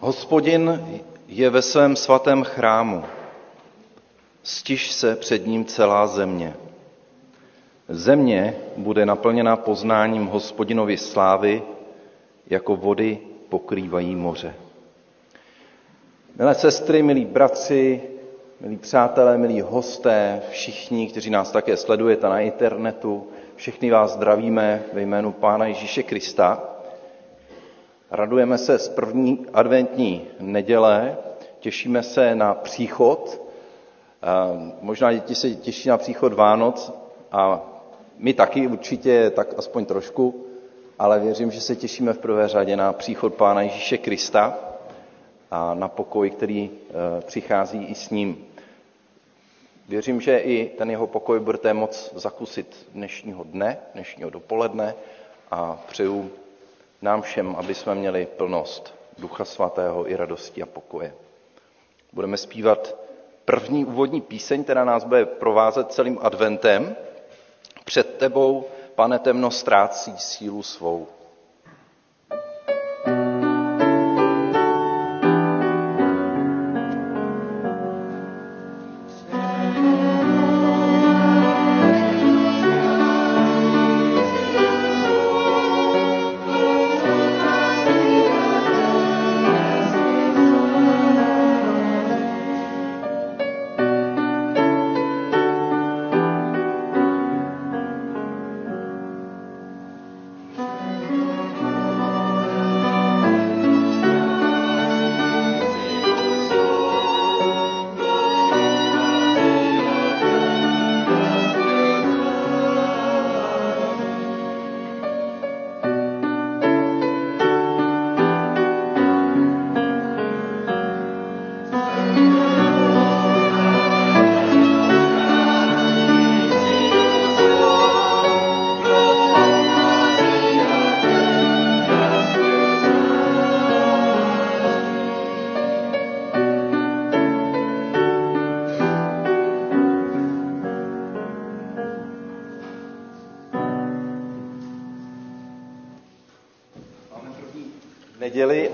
Hospodin je ve svém svatém chrámu. Stiž se před ním celá země. Země bude naplněna poznáním hospodinovy slávy, jako vody pokrývají moře. Milé sestry, milí bratři, milí přátelé, milí hosté, všichni, kteří nás také sledujete na internetu, všechny vás zdravíme ve jménu Pána Ježíše Krista. Radujeme se z první adventní neděle, těšíme se na příchod. Možná děti se těší na příchod Vánoc a my taky určitě, tak aspoň trošku, ale věřím, že se těšíme v prvé řadě na příchod Pána Ježíše Krista a na pokoj, který e, přichází i s ním. Věřím, že i ten jeho pokoj budete moc zakusit dnešního dne, dnešního dopoledne a přeju nám všem, aby jsme měli plnost Ducha Svatého i radosti a pokoje. Budeme zpívat první úvodní píseň, která nás bude provázet celým adventem. Před tebou, pane temno, ztrácí sílu svou.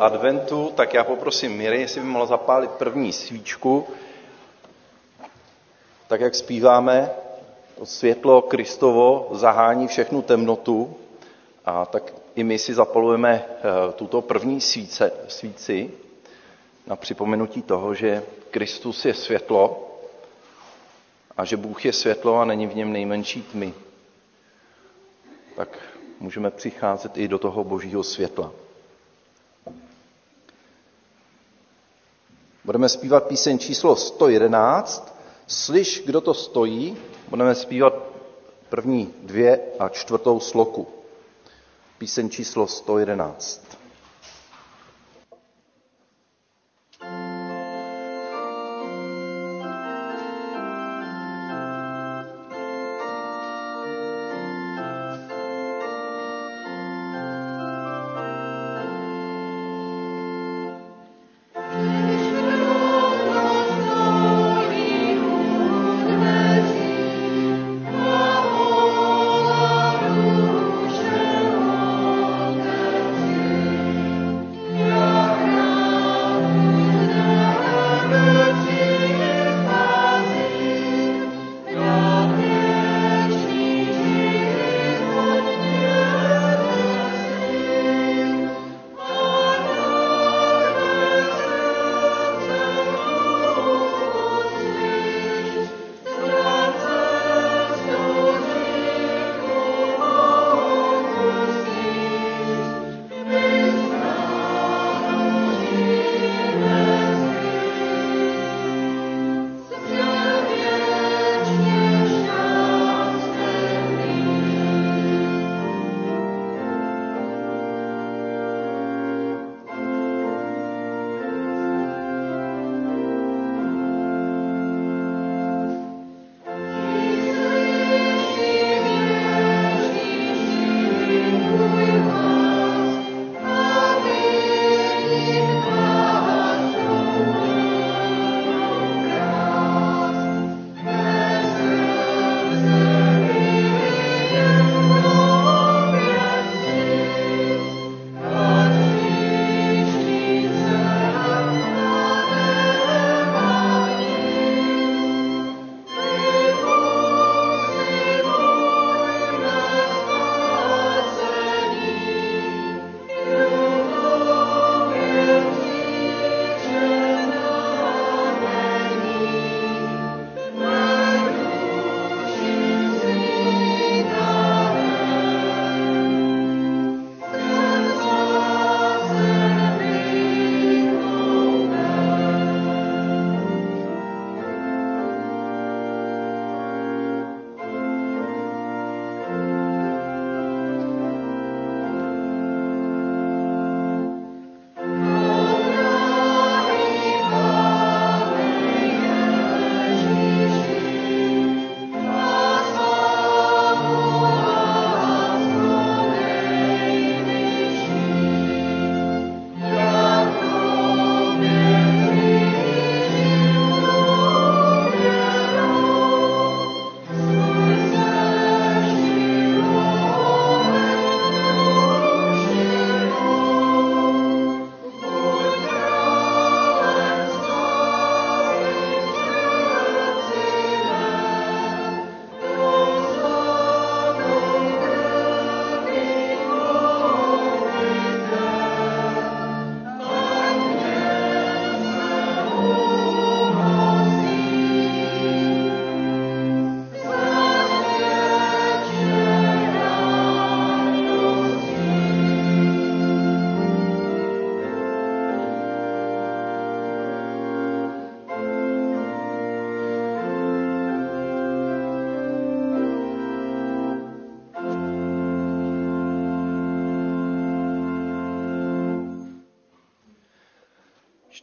Adventu, tak já poprosím Miry, jestli by mohla zapálit první svíčku. Tak jak zpíváme, to světlo Kristovo zahání všechnu temnotu a tak i my si zapalujeme eh, tuto první svíce, svíci na připomenutí toho, že Kristus je světlo a že Bůh je světlo a není v něm nejmenší tmy. Tak můžeme přicházet i do toho božího světla. Budeme zpívat píseň číslo 111. Slyš, kdo to stojí. Budeme zpívat první dvě a čtvrtou sloku. Píseň číslo 111.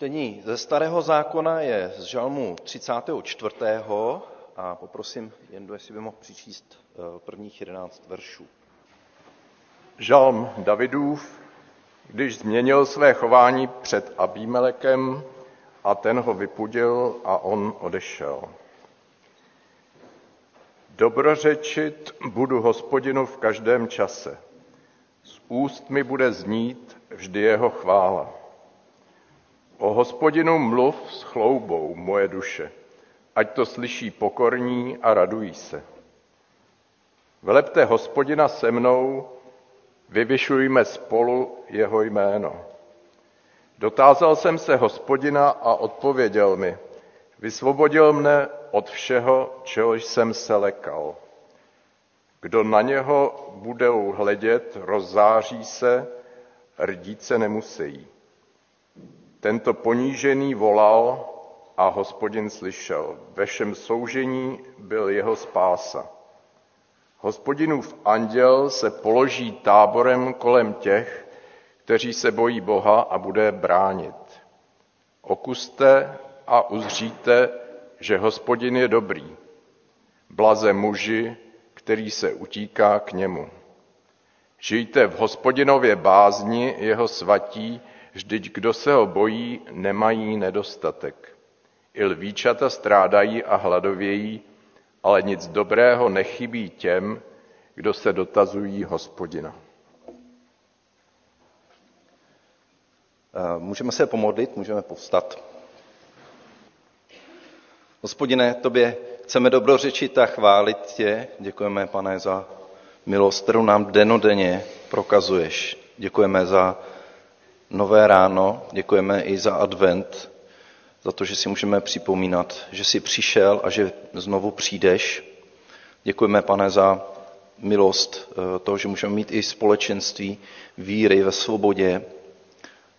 Čtení ze Starého zákona je z žalmu 34. a poprosím Jendu, jestli by mohl přičíst eh, prvních 11 veršů. Žalm Davidův, když změnil své chování před Abímelekem a ten ho vypudil a on odešel. Dobrořečit budu hospodinu v každém čase. Z úst mi bude znít vždy jeho chvála. O hospodinu mluv s chloubou, moje duše, ať to slyší pokorní a radují se. Velepte hospodina se mnou, vyvyšujme spolu jeho jméno. Dotázal jsem se hospodina a odpověděl mi. Vysvobodil mne od všeho, čeho jsem se lekal. Kdo na něho budou hledět, rozzáří se, rdít se nemusí. Tento ponížený volal a hospodin slyšel. Ve všem soužení byl jeho spása. Hospodinův anděl se položí táborem kolem těch, kteří se bojí Boha a bude bránit. Okuste a uzříte, že hospodin je dobrý. Blaze muži, který se utíká k němu. Žijte v hospodinově bázni jeho svatí, vždyť kdo se ho bojí, nemají nedostatek. I lvíčata strádají a hladovějí, ale nic dobrého nechybí těm, kdo se dotazují hospodina. Eh, můžeme se pomodlit, můžeme povstat. Hospodine, tobě chceme dobrořečit a chválit tě. Děkujeme, pane, za milost, kterou nám denodenně prokazuješ. Děkujeme za nové ráno, děkujeme i za advent, za to, že si můžeme připomínat, že jsi přišel a že znovu přijdeš. Děkujeme, pane, za milost, eh, to, že můžeme mít i společenství víry ve svobodě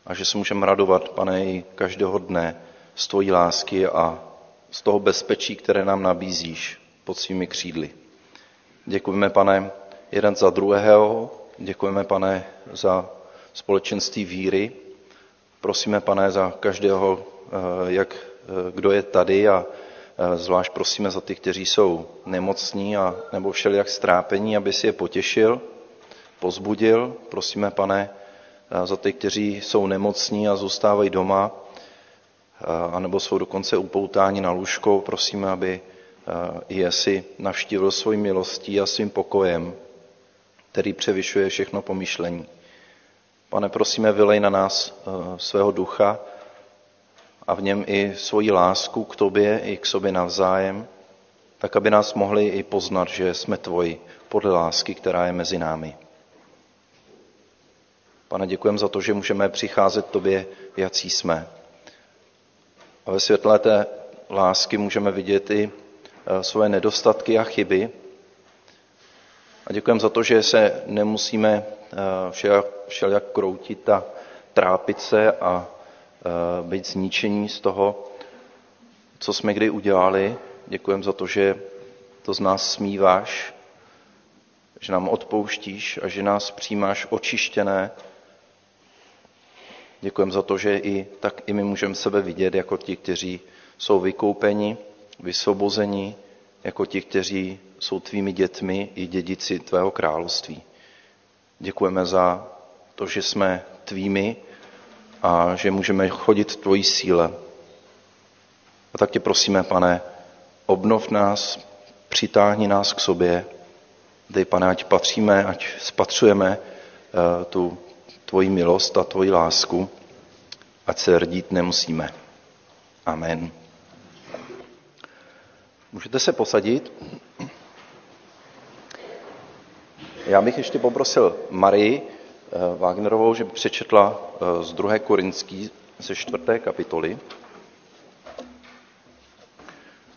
a že se můžeme radovat, pane, i každého dne z tvojí lásky a z toho bezpečí, které nám nabízíš pod svými křídly. Děkujeme, pane, jeden za druhého, děkujeme, pane, za společenství víry. Prosíme, pane, za každého, eh, jak, eh, kdo je tady a eh, zvlášť prosíme za ty, kteří jsou nemocní a nebo všelijak strápení, aby si je potěšil, pozbudil. Prosíme, pane, za ty, kteří jsou nemocní a zůstávají doma, anebo jsou dokonce upoutáni na lůžko, prosíme, aby je si navštívil svojí milostí a svým pokojem, který převyšuje všechno pomyšlení. Pane, prosíme, vylej na nás svého ducha a v něm i svoji lásku k tobě i k sobě navzájem, tak aby nás mohli i poznat, že jsme tvoji podle lásky, která je mezi námi. Pane, děkujeme za to, že můžeme přicházet tobě, jací jsme. A ve světle té lásky můžeme vidět i e, svoje nedostatky a chyby. A děkujeme za to, že se nemusíme e, všelijak kroutit a trápit se a e, být zničení z toho, co jsme kdy udělali. Děkujeme za to, že to z nás smíváš, že nám odpouštíš a že nás přijímáš očištěné Děkujeme za to, že i tak i my můžeme sebe vidět jako ti, kteří jsou vykoupeni, vysvobozeni, jako ti, kteří jsou tvými dětmi i dědici tvého království. Děkujeme za to, že jsme tvými a že můžeme chodit tvojí síle. A tak tě prosíme, pane, obnov nás, přitáhni nás k sobě. Dej, pane, ať patříme, ať spatřujeme uh, tu tvoji milost a tvoji lásku, ať se rdít nemusíme. Amen. Můžete se posadit. Já bych ještě poprosil Marii eh, Wagnerovou, že by přečetla eh, z 2. Korinský ze 4. kapitoly.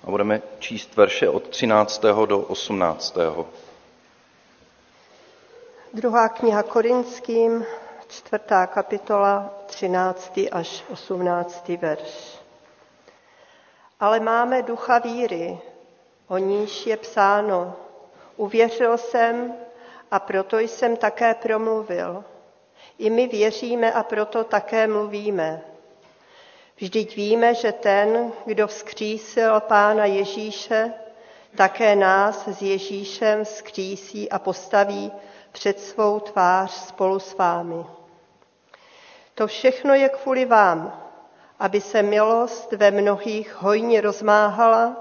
A budeme číst verše od 13. do 18. Druhá kniha Korinským, čtvrtá kapitola, 13. až 18. verš. Ale máme ducha víry, o níž je psáno, uvěřil jsem a proto jsem také promluvil. I my věříme a proto také mluvíme. Vždyť víme, že ten, kdo vzkřísil Pána Ježíše, také nás s Ježíšem vzkřísí a postaví před svou tvář spolu s vámi. To všechno je kvůli vám, aby se milost ve mnohých hojně rozmáhala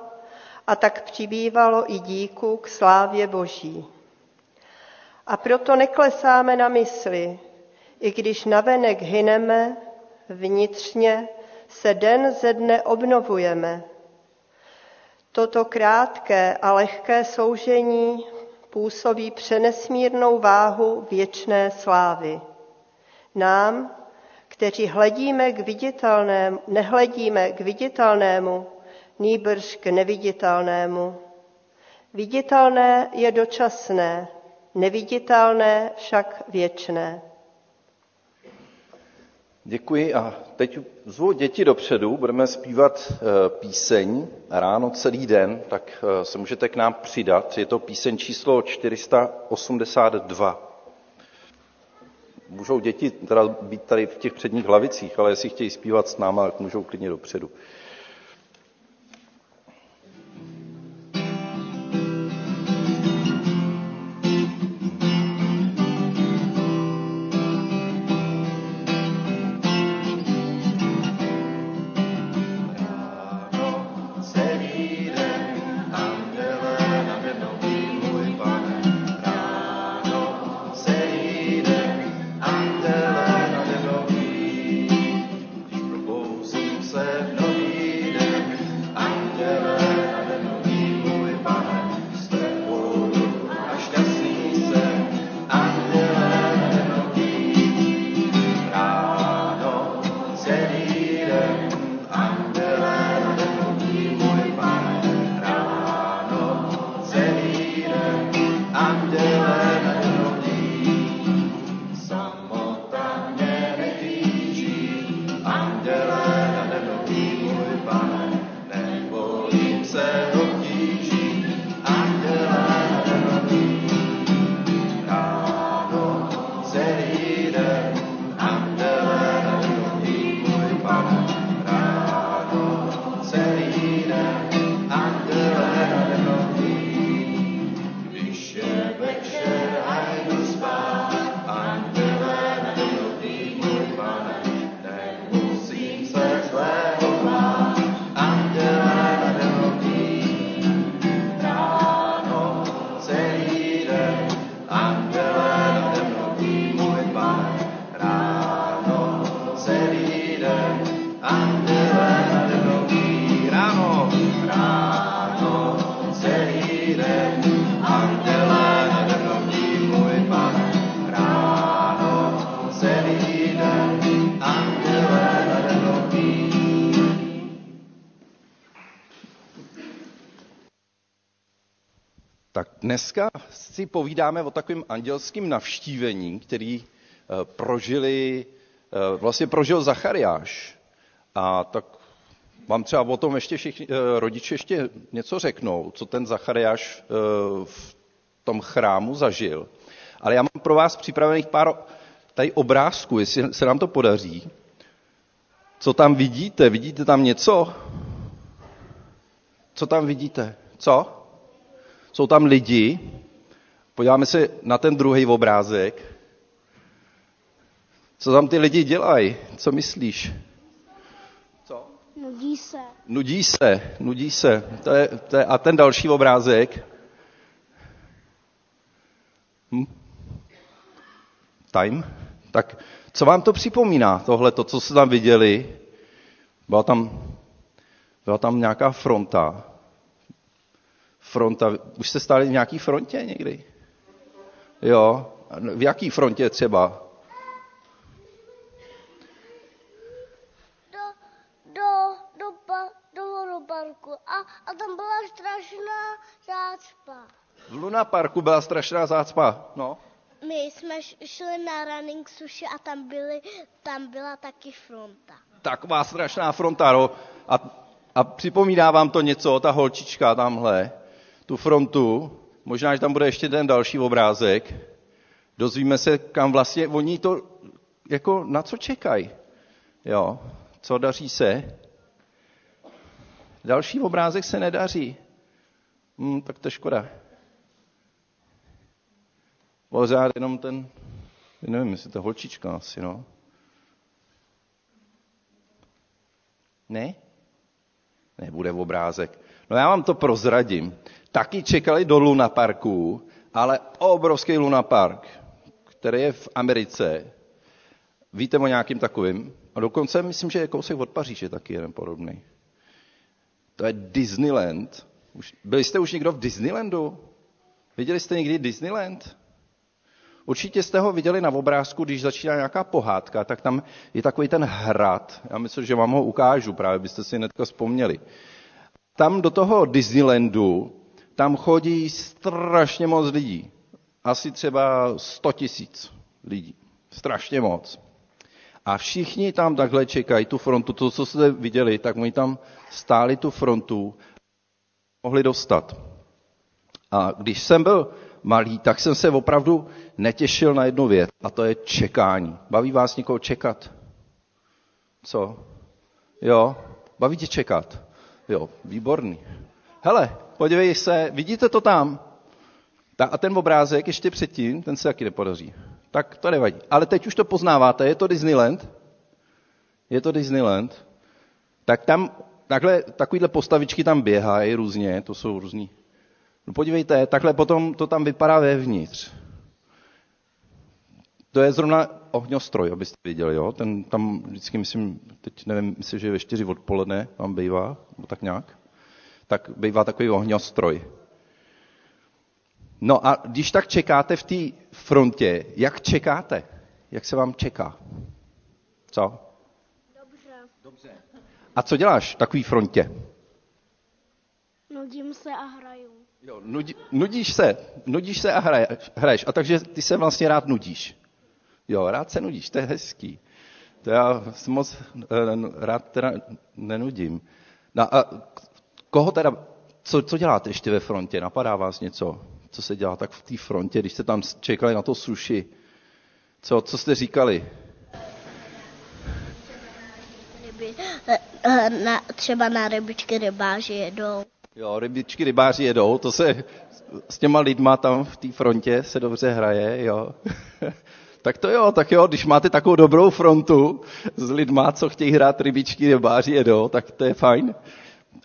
a tak přibývalo i díku k slávě Boží. A proto neklesáme na mysli, i když navenek hyneme, vnitřně se den ze dne obnovujeme. Toto krátké a lehké soužení působí přenesmírnou váhu věčné slávy. Nám, kteří hledíme k viditelnému, nehledíme k viditelnému, nýbrž k neviditelnému. Viditelné je dočasné, neviditelné však věčné. Děkuji a teď zvu děti dopředu, budeme zpívat eh, píseň ráno celý den, tak eh, se můžete k nám přidat. Je to píseň číslo 482. Můžou děti teda být tady v těch předních lavicích, ale jestli chtějí zpívat s náma, tak můžou klidně dopředu. Dneska si povídáme o takovém andělském navštívení, který eh, prožili, eh, vlastně prožil Zachariáš. A tak vám třeba o tom ještě všichni eh, rodiče ještě něco řeknou, co ten Zachariáš v tom chrámu zažil. Ale já mám pro vás připravených pár tady obrázků, jestli se nám to podaří. Co tam vidíte? Vidíte tam něco? Co tam vidíte? Co? Jsou tam lidi, podíváme se na ten druhý obrázek, co tam ty lidi dělají, co myslíš? Co? Nudí se. Nudí se, nudí se. To je, to je, a ten další obrázek? Hm? Time? Tak co vám to připomíná, tohle, to, co jste tam viděli? Byla tam, byla tam nějaká fronta, fronta. Už jste stáli v nějaký frontě někdy? Jo. V jaký frontě třeba? Do, do, do, do, do parku. A, a tam byla strašná zácpa. V Luna parku byla strašná zácpa, no. My jsme šli na running sushi a tam, byly, tam byla taky fronta. Taková strašná fronta, no. A, a připomíná vám to něco, ta holčička tamhle? Tu frontu, možná, že tam bude ještě ten další obrázek, dozvíme se, kam vlastně oni to, jako na co čekají. Jo. Co daří se? Další obrázek se nedaří. Hmm, tak to je škoda. Pořád jenom ten, nevím, jestli to holčička asi, no. Ne? Nebude v obrázek. No já vám to prozradím. Taky čekali do Luna Parku, ale obrovský Luna Park, který je v Americe. Víte o nějakým takovým? A dokonce myslím, že je kousek od Paříže taky jeden podobný. To je Disneyland. Už, byli jste už někdo v Disneylandu? Viděli jste někdy Disneyland? Určitě jste ho viděli na obrázku, když začíná nějaká pohádka, tak tam je takový ten hrad. Já myslím, že vám ho ukážu, právě byste si hnedka vzpomněli. Tam do toho Disneylandu, tam chodí strašně moc lidí. Asi třeba 100 tisíc lidí. Strašně moc. A všichni tam takhle čekají tu frontu. To, co jste viděli, tak oni tam stáli tu frontu, mohli dostat. A když jsem byl malý, tak jsem se opravdu netěšil na jednu věc, a to je čekání. Baví vás někoho čekat? Co? Jo? Baví tě čekat? Jo, výborný. Hele, podívej se, vidíte to tam? A ten obrázek ještě předtím, ten se taky nepodaří. Tak to nevadí. Ale teď už to poznáváte, je to Disneyland? Je to Disneyland? Tak tam takhle, takovýhle postavičky tam běhají různě, to jsou různý. No podívejte, takhle potom to tam vypadá vevnitř. To je zrovna ohňostroj, abyste viděli, jo? Ten tam vždycky, myslím, teď nevím, myslím, že ve čtyři odpoledne tam bývá, nebo tak nějak. Tak bývá takový ohňostroj. No a když tak čekáte v té frontě, jak čekáte? Jak se vám čeká? Co? Dobře. Dobře. A co děláš v takové frontě? Nudím se a hraju. Jo, nudí, nudíš se, nudíš se a hraje, hraješ. A takže ty se vlastně rád nudíš. Jo, rád se nudíš, to je hezký. To já se moc eh, rád teda nenudím. No a koho teda, co, co děláte ještě ve frontě? Napadá vás něco? Co se dělá tak v té frontě, když jste tam čekali na to suši? Co, co jste říkali? Ryby, eh, eh, na, třeba na rybičky rybáři jedou. Jo, rybičky rybáři jedou, to se s těma lidma tam v té frontě se dobře hraje, jo. tak to jo, tak jo, když máte takovou dobrou frontu s lidma, co chtějí hrát rybičky rybáři jedou, tak to je fajn.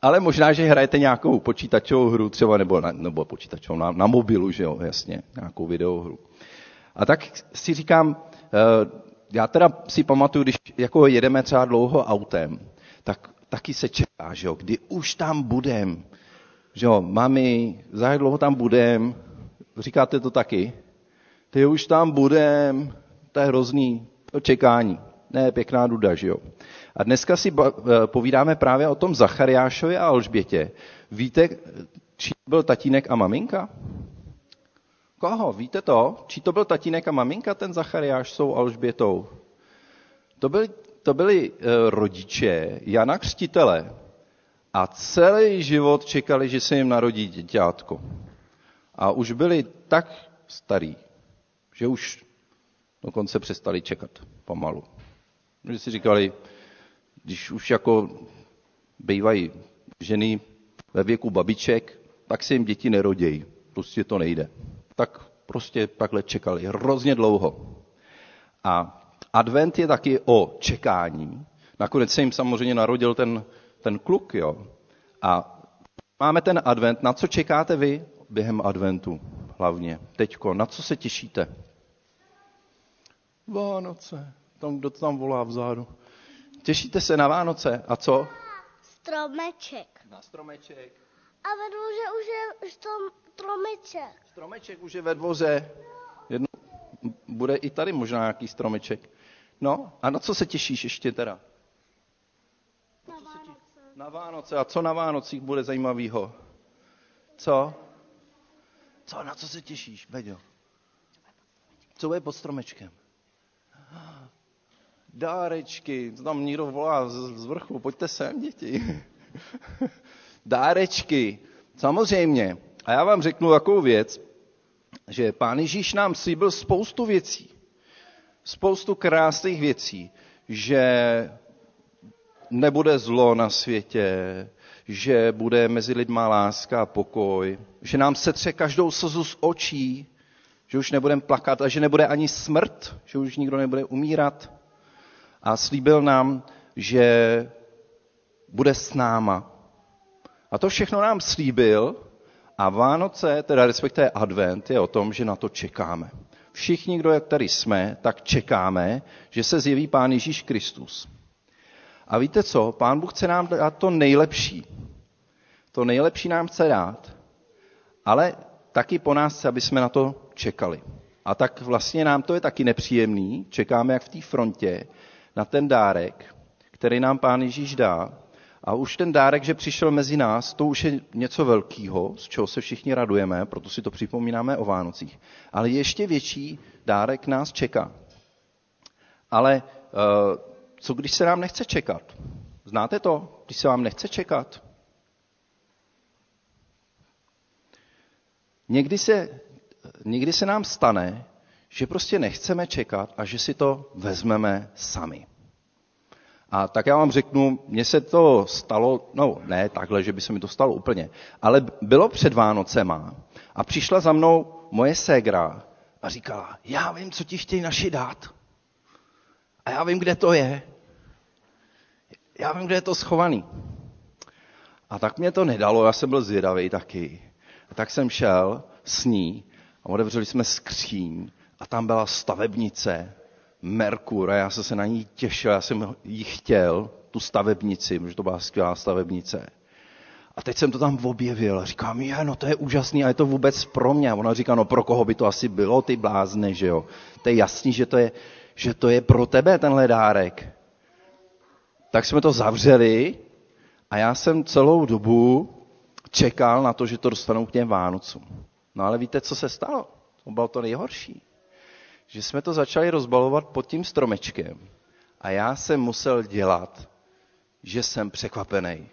Ale možná, že hrajete nějakou počítačovou hru třeba, nebo, na, nebo počítačovou na, na mobilu, že jo, jasně, nějakou videohru. A tak si říkám, eh, já teda si pamatuju, když jako jedeme třeba dlouho autem, tak taky se čeká, že jo, kdy už tam budem, že jo, mami, za jak dlouho tam budem, říkáte to taky? Ty už tam budem, to je hrozný, to čekání. Ne, pěkná duda, že jo. A dneska si eh, povídáme právě o tom Zachariášovi a Alžbětě. Víte, čí byl tatínek a maminka? Koho? Víte to? Čí to byl tatínek a maminka, ten Zachariáš s Alžbětou? To byli, to byli uh, rodiče Jana Křtitele a celý život čekali, že se jim narodí děťátko. A už byli tak starí, že už dokonce přestali čekat pomalu. Že si říkali, když už jako bývají ženy ve věku babiček, tak se jim děti nerodějí. Prostě to nejde. Tak prostě takhle čekali hrozně dlouho. A advent je taky o čekání. Nakonec se jim samozřejmě narodil ten, ten kluk, jo. A máme ten advent. Na co čekáte vy během adventu hlavně? Teďko, na co se těšíte? Vánoce. Tam, kdo tam volá vzadu. Těšíte se na Vánoce. A co? Stromeček. Na stromeček. A ve dvoře už je strom, stromeček. Stromeček už je ve dvoře. Jedno, bude i tady možná nějaký stromeček. No, a na co se těšíš ještě teda? Na Vánoce. Na Vánoce. A co na Vánocích bude zajímavého? Co? Co, na co se těšíš, Beďo? Co je pod stromečkem? Dárečky, to tam někdo volá z, vrchu, pojďte sem, děti. Dárečky, samozřejmě. A já vám řeknu takovou věc, že pán Ježíš nám slíbil spoustu věcí. Spoustu krásných věcí, že nebude zlo na světě, že bude mezi lidma láska a pokoj, že nám setře každou slzu z očí, že už nebudeme plakat a že nebude ani smrt, že už nikdo nebude umírat. A slíbil nám, že bude s náma. A to všechno nám slíbil a Vánoce, teda respektive Advent, je o tom, že na to čekáme. Všichni, kdo jak tady jsme, tak čekáme, že se zjeví Pán Ježíš Kristus. A víte co? Pán Bůh chce nám dát to nejlepší. To nejlepší nám chce dát, ale taky po nás chce, aby jsme na to čekali. A tak vlastně nám to je taky nepříjemný. Čekáme jak v té frontě na ten dárek, který nám Pán Ježíš dá. A už ten dárek, že přišel mezi nás, to už je něco velkého, z čeho se všichni radujeme, proto si to připomínáme o Vánocích. Ale ještě větší dárek nás čeká. Ale eh, co když se nám nechce čekat? Znáte to, když se vám nechce čekat? Někdy se, někdy se nám stane, že prostě nechceme čekat a že si to vezmeme sami. A tak já vám řeknu, mně se to stalo, no ne takhle, že by se mi to stalo úplně, ale bylo před Vánocema a přišla za mnou moje ségra a říkala, já vím, co ti chtějí naši dát. A já vím, kde to je. Já vím, kde je to schovaný. A tak mě to nedalo, já jsem byl zvědavý taky. A tak jsem šel s ní a otevřeli jsme skříň a tam byla stavebnice Merkur a já jsem se na ní těšil, já jsem ji chtěl, tu stavebnici, protože to byla skvělá stavebnice. A teď jsem to tam objevil a říkám, je, no to je úžasný a je to vůbec pro mě. A ona říká, no pro koho by to asi bylo, ty blázne, že jo. To je jasný, že to je, že to je pro tebe tenhle dárek. Tak jsme to zavřeli a já jsem celou dobu čekal na to, že to dostanou k těm Vánocům. No ale víte, co se stalo? To bylo to nejhorší že jsme to začali rozbalovat pod tím stromečkem a já jsem musel dělat, že jsem překvapený.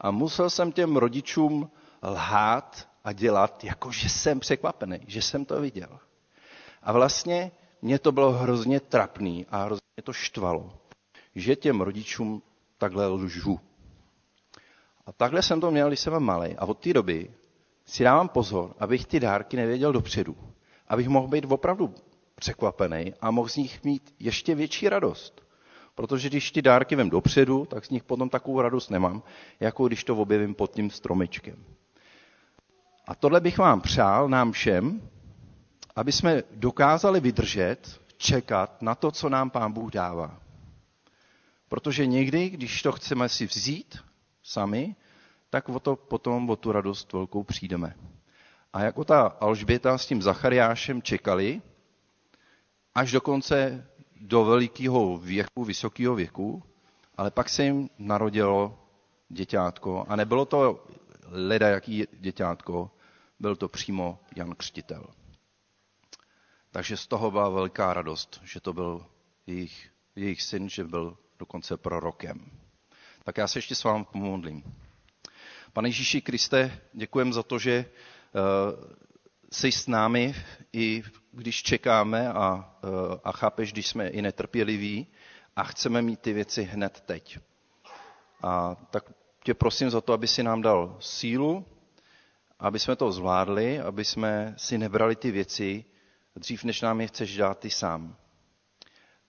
A musel jsem těm rodičům lhát a dělat, jako že jsem překvapený, že jsem to viděl. A vlastně mě to bylo hrozně trapný a hrozně to štvalo, že těm rodičům takhle lžu. A takhle jsem to měl, když jsem malý. A od té doby si dávám pozor, abych ty dárky nevěděl dopředu. Abych mohl být opravdu překvapený a mohl z nich mít ještě větší radost. Protože když ty dárky vem dopředu, tak z nich potom takovou radost nemám, jako když to objevím pod tím stromečkem. A tohle bych vám přál, nám všem, aby jsme dokázali vydržet, čekat na to, co nám Pán Bůh dává. Protože někdy, když to chceme si vzít sami, tak o to potom o tu radost velkou přijdeme. A jako ta Alžběta s tím Zachariášem čekali, až dokonce do velikého věku, vysokého věku, ale pak se jim narodilo děťátko a nebylo to leda jaký děťátko, byl to přímo Jan Křtitel. Takže z toho byla velká radost, že to byl jejich, jejich syn, že byl dokonce prorokem. Tak já se ještě s vámi pomodlím. Pane Ježíši Kriste, děkujem za to, že eh, jsi s námi, i když čekáme a, e, a chápeš, když jsme i netrpěliví a chceme mít ty věci hned teď. A tak tě prosím za to, aby si nám dal sílu, aby jsme to zvládli, aby jsme si nebrali ty věci dřív, než nám je chceš dát ty sám.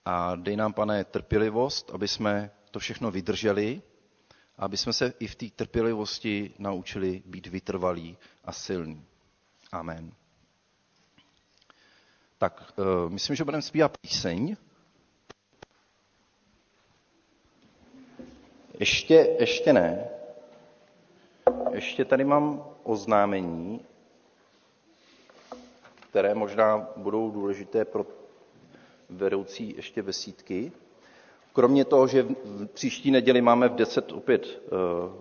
A dej nám, pane, trpělivost, aby jsme to všechno vydrželi, aby jsme se i v té trpělivosti naučili být vytrvalí a silní. Amen. Tak, uh, myslím, že budeme zpívat píseň. Ještě, ještě ne. Ještě tady mám oznámení, které možná budou důležité pro vedoucí ještě besídky. Kromě toho, že v příští neděli máme v 10 opět uh,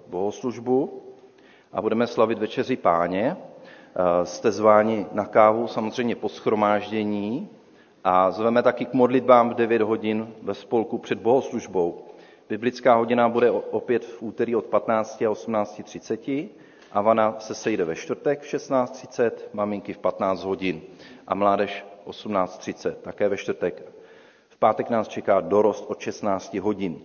bohoslužbu a budeme slavit večeři páně, Eh, jste zváni na kávu, samozřejmě po schromáždění a zveme taky k modlitbám v 9 hodin ve spolku před bohoslužbou. Biblická hodina bude opět v úterý od 15 a 18.30 a Vana se sejde ve čtvrtek v 16.30, maminky v 15 hodin a mládež 18.30, také ve čtvrtek. V pátek nás čeká dorost od 16 hodin.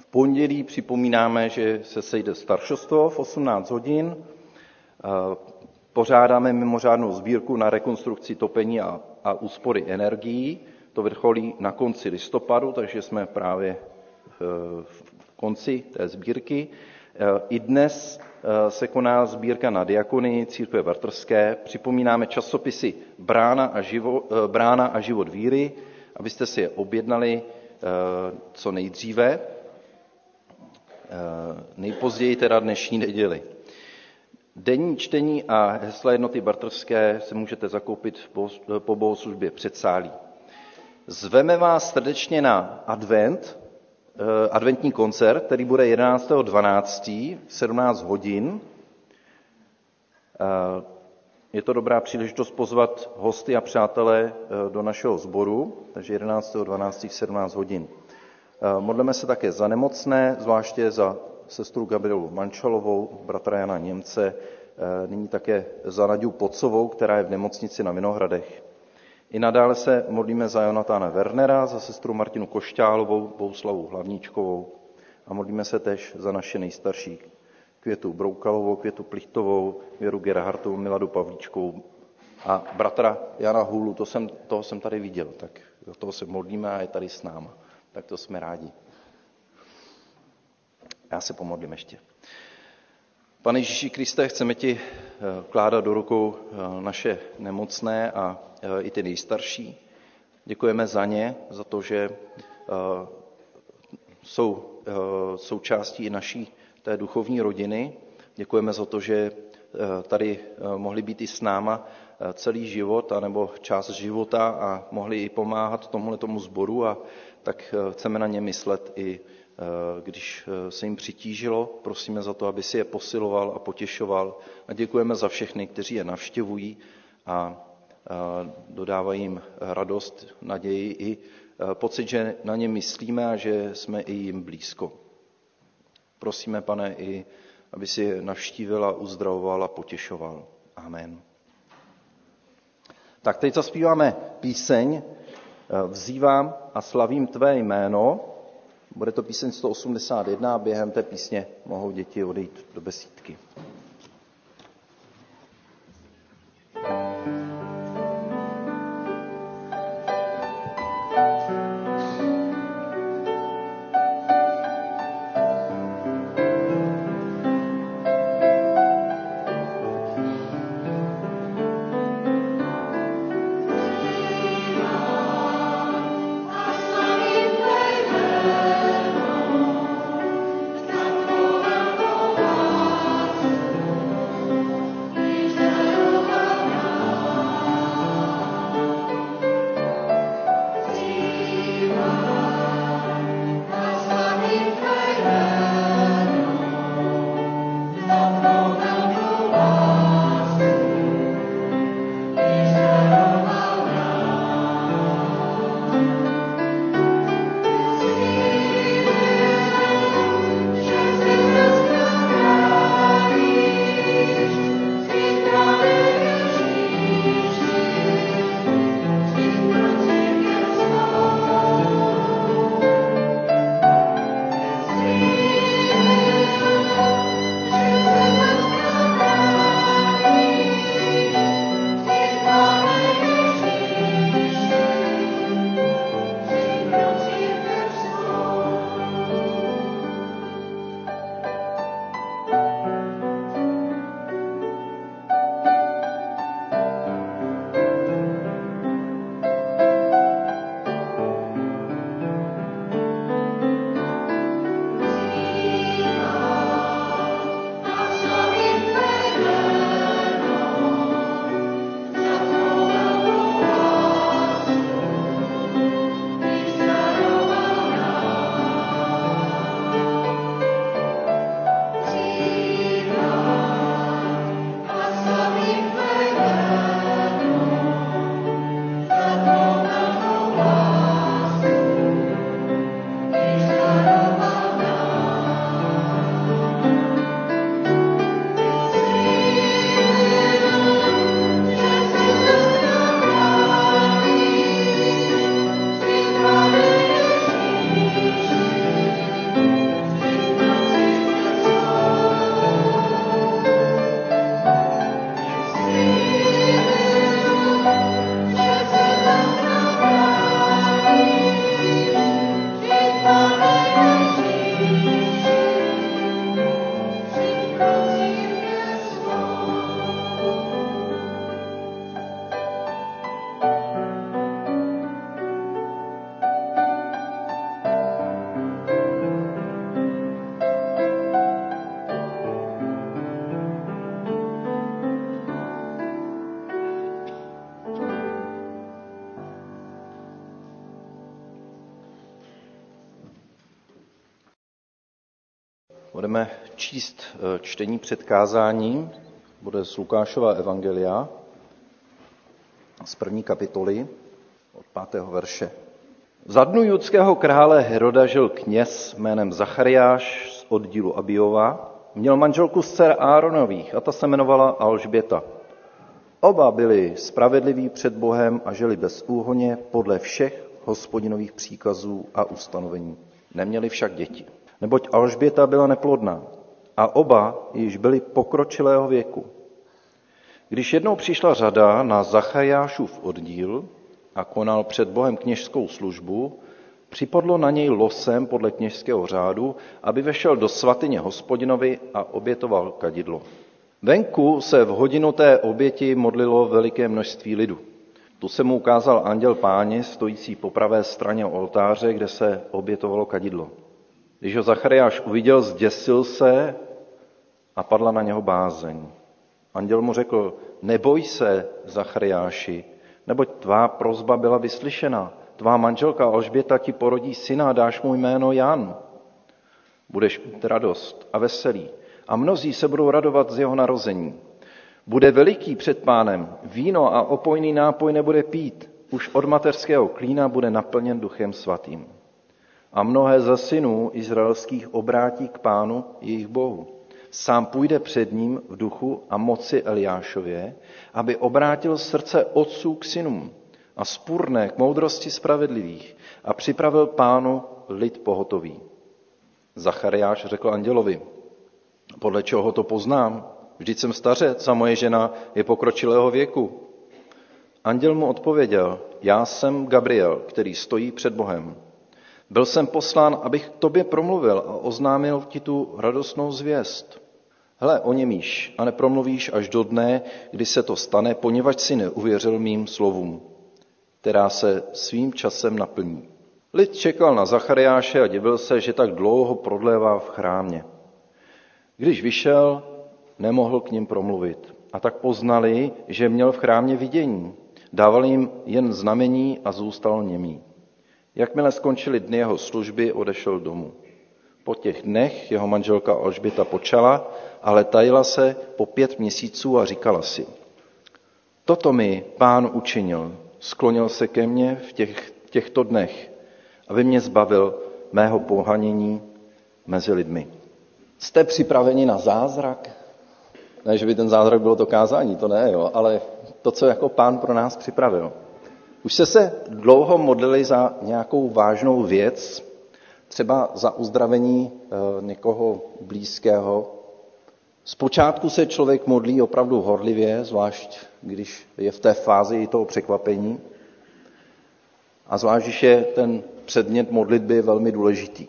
V pondělí připomínáme, že se sejde staršostvo v 18 hodin. Pořádáme mimořádnou sbírku na rekonstrukci topení a, a úspory energií. To vrcholí na konci listopadu, takže jsme právě v konci té sbírky. I dnes se koná sbírka na diakony církve Vartrské. Připomínáme časopisy Brána a, živo, Brána a život víry, abyste si je objednali co nejdříve, nejpozději teda dnešní neděli. Denní čtení a hesla jednoty Bartrské se můžete zakoupit po bohoslužbě před sálí. Zveme vás srdečně na advent, adventní koncert, který bude 11.12. v 17 hodin. Je to dobrá příležitost pozvat hosty a přátelé do našeho sboru, takže 11.12. v 17 hodin. Modleme se také za nemocné, zvláště za sestru Gabrielu Mančalovou, bratra Jana Němce, nyní také za Naďu Pocovou, která je v nemocnici na Vinohradech. I nadále se modlíme za Jonatána Wernera, za sestru Martinu Košťálovou, Bouslavu Hlavníčkovou a modlíme se tež za naše nejstarší Květu Broukalovou, Květu Plichtovou, Věru Gerhartovou, Miladu Pavlíčkovou a bratra Jana Hůlu, to jsem, toho jsem tady viděl, tak toho se modlíme a je tady s náma. Tak to jsme rádi. Já se pomodlím ještě. Pane Ježíši Kriste, chceme ti vkládat do rukou naše nemocné a i ty nejstarší. Děkujeme za ně, za to, že jsou součástí i naší té duchovní rodiny. Děkujeme za to, že tady mohli být i s náma celý život, anebo část života a mohli i pomáhat tomuhle tomu sboru a tak chceme na ně myslet i když se jim přitížilo. Prosíme za to, aby si je posiloval a potěšoval. A děkujeme za všechny, kteří je navštěvují a dodávají jim radost, naději i pocit, že na ně myslíme a že jsme i jim blízko. Prosíme, pane, i aby si je navštívil a uzdravoval a potěšoval. Amen. Tak teď zaspíváme píseň Vzývám a slavím tvé jméno. Bude to píseň 181 a během té písně mohou děti odejít do besídky. Čtení předkázání, bude z Lukášova Evangelia, z první kapitoly, od pátého verše. Za dnu judského krále Heroda žil kněz jménem Zachariáš z oddílu Abiova. Měl manželku z dcer Áronových a ta se jmenovala Alžběta. Oba byli spravedliví před Bohem a žili bez úhoně podle všech hospodinových příkazů a ustanovení. Neměli však děti neboť Alžběta byla neplodná a oba již byli pokročilého věku. Když jednou přišla řada na Zachariášův oddíl a konal před Bohem kněžskou službu, připadlo na něj losem podle kněžského řádu, aby vešel do svatyně hospodinovi a obětoval kadidlo. Venku se v hodinu té oběti modlilo veliké množství lidu. Tu se mu ukázal anděl páně, stojící po pravé straně oltáře, kde se obětovalo kadidlo. Když ho Zachariáš uviděl, zděsil se a padla na něho bázeň. Anděl mu řekl, neboj se, Zachariáši, neboť tvá prozba byla vyslyšena. Tvá manželka Alžběta ti porodí syna a dáš mu jméno Jan. Budeš mít radost a veselý a mnozí se budou radovat z jeho narození. Bude veliký před pánem, víno a opojný nápoj nebude pít, už od mateřského klína bude naplněn duchem svatým a mnohé ze synů izraelských obrátí k pánu jejich bohu. Sám půjde před ním v duchu a moci Eliášově, aby obrátil srdce otců k synům a spurné k moudrosti spravedlivých a připravil pánu lid pohotový. Zachariáš řekl andělovi, podle čeho to poznám? Vždyť jsem stařec a moje žena je pokročilého věku. Anděl mu odpověděl, já jsem Gabriel, který stojí před Bohem byl jsem poslán, abych k tobě promluvil a oznámil ti tu radostnou zvěst. Hle, o němíš a nepromluvíš až do dne, kdy se to stane, poněvadž si neuvěřil mým slovům, která se svým časem naplní. Lid čekal na Zachariáše a divil se, že tak dlouho prodlévá v chrámě. Když vyšel, nemohl k ním promluvit. A tak poznali, že měl v chrámě vidění. Dával jim jen znamení a zůstal němý. Jakmile skončily dny jeho služby, odešel domů. Po těch dnech jeho manželka Alžběta počala, ale tajila se po pět měsíců a říkala si, toto mi pán učinil, sklonil se ke mně v těch, těchto dnech, aby mě zbavil mého pohanění mezi lidmi. Jste připraveni na zázrak? Ne, že by ten zázrak bylo to kázání, to ne, jo, ale to, co jako pán pro nás připravil. Už jste se dlouho modlili za nějakou vážnou věc, třeba za uzdravení eh, někoho blízkého. Zpočátku se člověk modlí opravdu horlivě, zvlášť když je v té fázi toho překvapení. A zvlášť, když je ten předmět modlitby velmi důležitý.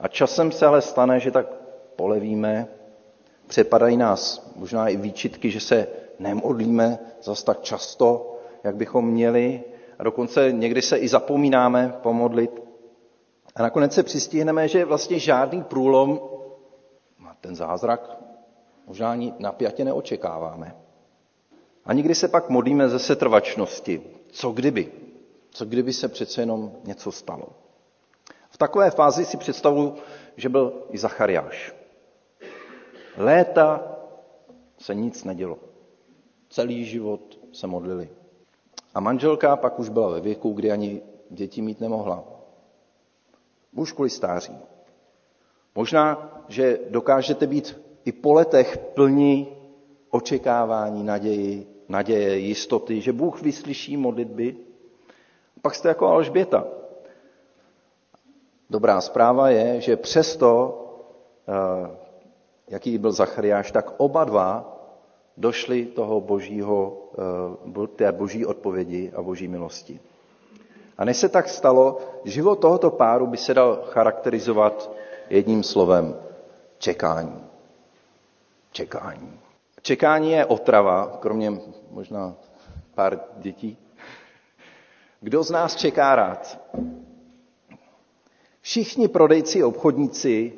A časem se ale stane, že tak polevíme, přepadají nás možná i výčitky, že se nemodlíme zas tak často, jak bychom měli, a dokonce někdy se i zapomínáme pomodlit. A nakonec se přistihneme, že vlastně žádný průlom, ten zázrak, možná ani napjatě neočekáváme. A nikdy se pak modlíme ze setrvačnosti. Co kdyby? Co kdyby se přece jenom něco stalo? V takové fázi si představu, že byl i Zachariáš. Léta se nic nedělo. Celý život se modlili. A manželka pak už byla ve věku, kdy ani děti mít nemohla. Už kvůli stáří. Možná, že dokážete být i po letech plní očekávání, naději, naděje, jistoty, že Bůh vyslyší modlitby. Pak jste jako Alžběta. Dobrá zpráva je, že přesto, eh, jaký byl Zachariáš, tak oba dva došli toho božího, eh, té boží odpovědi a boží milosti. A než se tak stalo, život tohoto páru by se dal charakterizovat jedním slovem čekání. Čekání. Čekání je otrava, kromě možná pár dětí. Kdo z nás čeká rád? Všichni prodejci, obchodníci,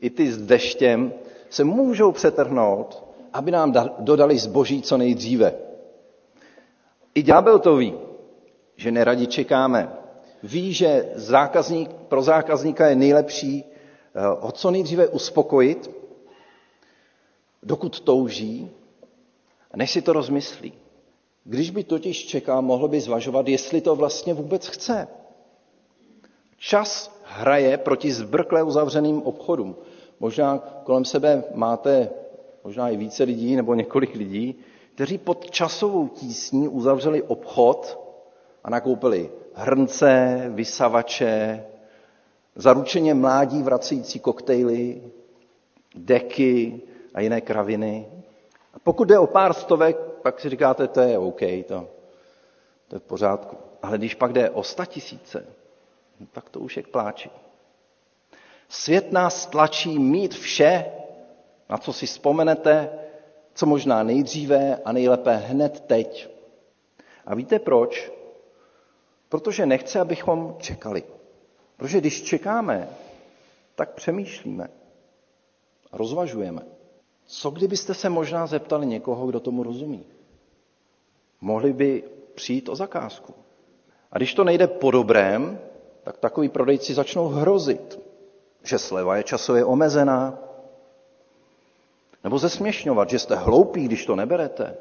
i ty s deštěm, se můžou přetrhnout aby nám dodali zboží co nejdříve. I ďábel to ví, že neradi čekáme. Ví, že zákazník, pro zákazníka je nejlepší ho co nejdříve uspokojit, dokud touží, než si to rozmyslí. Když by totiž čekal, mohl by zvažovat, jestli to vlastně vůbec chce. Čas hraje proti zbrkle uzavřeným obchodům. Možná kolem sebe máte možná i více lidí nebo několik lidí, kteří pod časovou tísní uzavřeli obchod a nakoupili hrnce, vysavače, zaručeně mládí vracející koktejly, deky a jiné kraviny. A pokud jde o pár stovek, pak si říkáte, to je OK, to, to je v pořádku. Ale když pak jde o sta tisíce, tak to už je k pláči. Svět nás tlačí mít vše, na co si vzpomenete, co možná nejdříve a nejlépe hned teď. A víte proč? Protože nechce, abychom čekali. Protože když čekáme, tak přemýšlíme a rozvažujeme. Co kdybyste se možná zeptali někoho, kdo tomu rozumí? Mohli by přijít o zakázku. A když to nejde po dobrém, tak takový prodejci začnou hrozit, že sleva je časově omezená, nebo zesměšňovat, že jste hloupí, když to neberete.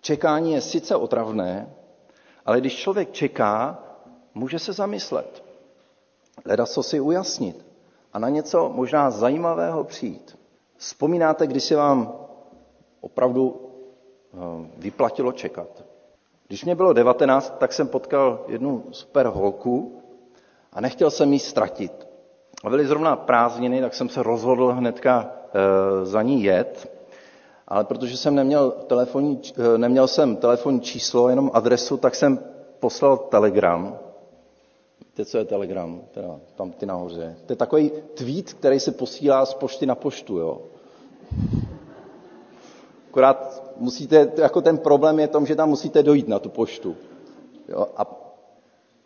Čekání je sice otravné, ale když člověk čeká, může se zamyslet. Leda co si ujasnit a na něco možná zajímavého přijít. Vzpomínáte, když se vám opravdu eh, vyplatilo čekat. Když mě bylo 19, tak jsem potkal jednu super holku a nechtěl jsem jí ztratit. A byly zrovna prázdniny, tak jsem se rozhodl hnedka e, za ní jet. Ale protože jsem neměl, telefonní, e, neměl jsem telefonní číslo, jenom adresu, tak jsem poslal telegram. Víte, co je telegram? Teda, tam ty nahoře. To je takový tweet, který se posílá z pošty na poštu. Jo? Akorát musíte, jako ten problém je tom, že tam musíte dojít na tu poštu jo? a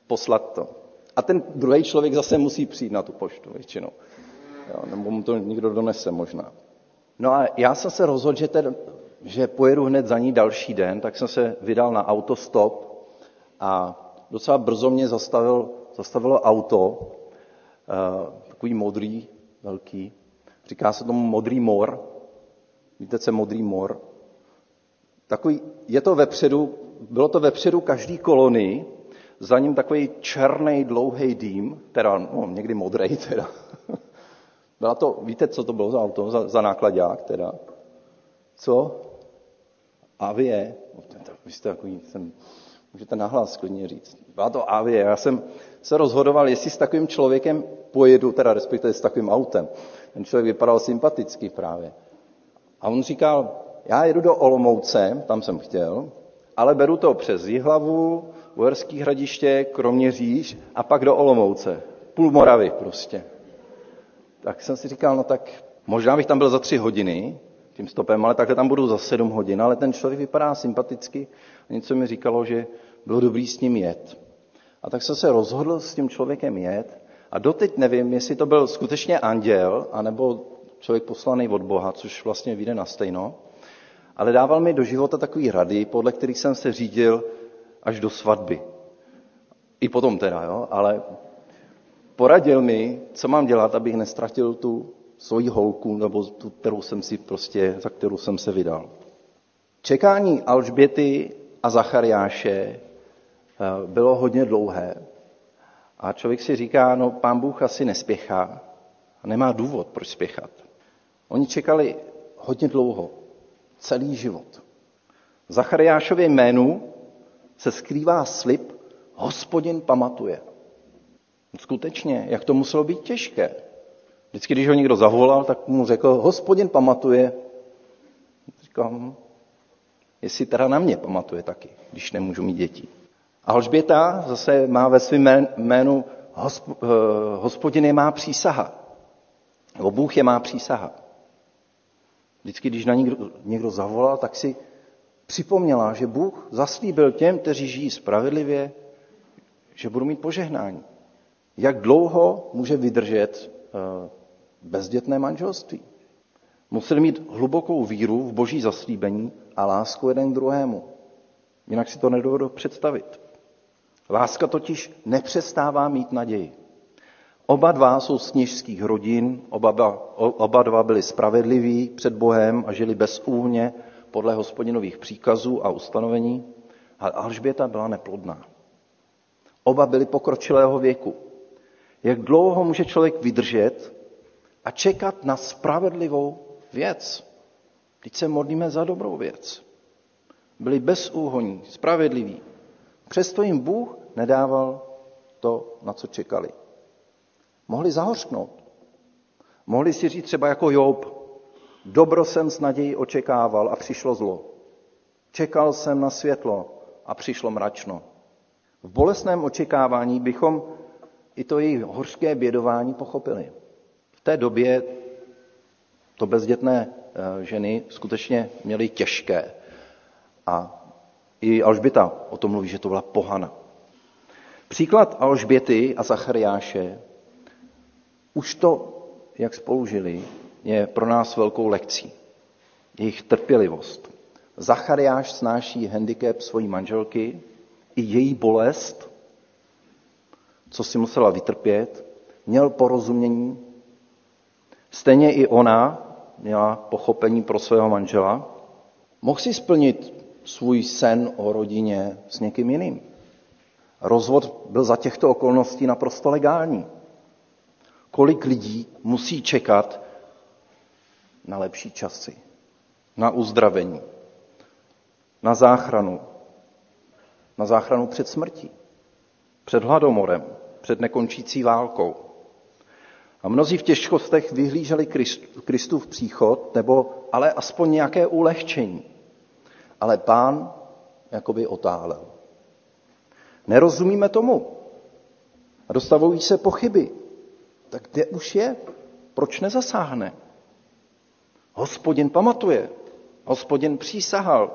poslat to. A ten druhý člověk zase musí přijít na tu poštu většinou. Jo, nebo mu to někdo donese možná. No a já jsem se rozhodl, že, ten, že pojedu hned za ní další den, tak jsem se vydal na autostop a docela brzo mě zastavil, zastavilo auto, uh, takový modrý, velký. Říká se tomu modrý mor. Víte, co je modrý mor? Takový, je to vepředu, bylo to vepředu každý kolony za ním takový černý dlouhý dým, teda no, někdy modrý teda. Byla to, víte, co to bylo za auto, za, za nákladák teda? Co? Avie. No, vy jste takový, jsem, můžete nahlas klidně říct. Byla to Avie. Já jsem se rozhodoval, jestli s takovým člověkem pojedu, teda respektive s takovým autem. Ten člověk vypadal sympaticky právě. A on říkal, já jedu do Olomouce, tam jsem chtěl, ale beru to přes Jihlavu, Uherský hradiště, Kroměříž a pak do Olomouce. Půl Moravy prostě. Tak jsem si říkal, no tak možná bych tam byl za tři hodiny tím stopem, ale takhle tam budu za sedm hodin, ale ten člověk vypadá sympaticky a něco mi říkalo, že bylo dobrý s ním jet. A tak jsem se rozhodl s tím člověkem jet a doteď nevím, jestli to byl skutečně anděl, anebo člověk poslaný od Boha, což vlastně vyjde na stejno, ale dával mi do života takový rady, podle kterých jsem se řídil až do svatby. I potom teda, jo, ale poradil mi, co mám dělat, abych nestratil tu svoji holku, nebo tu, kterou jsem si prostě, za kterou jsem se vydal. Čekání Alžběty a Zachariáše eh, bylo hodně dlouhé. A člověk si říká, no pán Bůh asi nespěchá. A nemá důvod, proč spěchat. Oni čekali hodně dlouho, celý život. Zachariášově jménu se skrývá slib, hospodin pamatuje. Skutečně, jak to muselo být těžké. Vždycky, když ho někdo zavolal, tak mu řekl, hospodin pamatuje. Říkám, jestli teda na mě pamatuje taky, když nemůžu mít děti. A Alžběta zase má ve svém jménu eh, hospodin je má přísaha. Nebo Bůh je má přísaha. Vždycky, když na někdo, někdo zavolal, tak si připomněla, že Bůh zaslíbil těm, kteří žijí spravedlivě, že budou mít požehnání. Jak dlouho může vydržet eh, bezdětné manželství? Museli mít hlubokou víru v boží zaslíbení a lásku jeden k druhému. Jinak si to nedovedu představit. Láska totiž nepřestává mít naději. Oba dva jsou z rodin, oba, oba dva byli spravedliví před Bohem a žili bezúhně podle hospodinových příkazů a ustanovení, ale Alžběta byla neplodná. Oba byli pokročilého věku. Jak dlouho může člověk vydržet a čekat na spravedlivou věc? Teď se modlíme za dobrou věc. Byli bezúhoní, spravedliví. Přesto jim Bůh nedával to, na co čekali. Mohli zahořknout. Mohli si říct třeba jako Job, dobro jsem s nadějí očekával a přišlo zlo. Čekal jsem na světlo a přišlo mračno. V bolestném očekávání bychom i to jejich hořké bědování pochopili. V té době to bezdětné eh, ženy skutečně měly těžké. A i Alžběta o tom mluví, že to byla pohana. Příklad Alžběty a Zachariáše, už to, jak spolu žili, je pro nás velkou lekcí. Jejich trpělivost. Zachariáš snáší handicap svojí manželky, i její bolest, co si musela vytrpět, měl porozumění. Stejně i ona měla pochopení pro svého manžela. Mohl si splnit svůj sen o rodině s někým jiným. Rozvod byl za těchto okolností naprosto legální. Kolik lidí musí čekat na lepší časy, na uzdravení, na záchranu, na záchranu před smrtí, před hladomorem, před nekončící válkou. A mnozí v těžkostech vyhlíželi Kristův příchod, nebo ale aspoň nějaké ulehčení. Ale pán jakoby otálel. Nerozumíme tomu. A dostavují se pochyby. Tak kde už je? Proč nezasáhne? Hospodin pamatuje. Hospodin přísahal.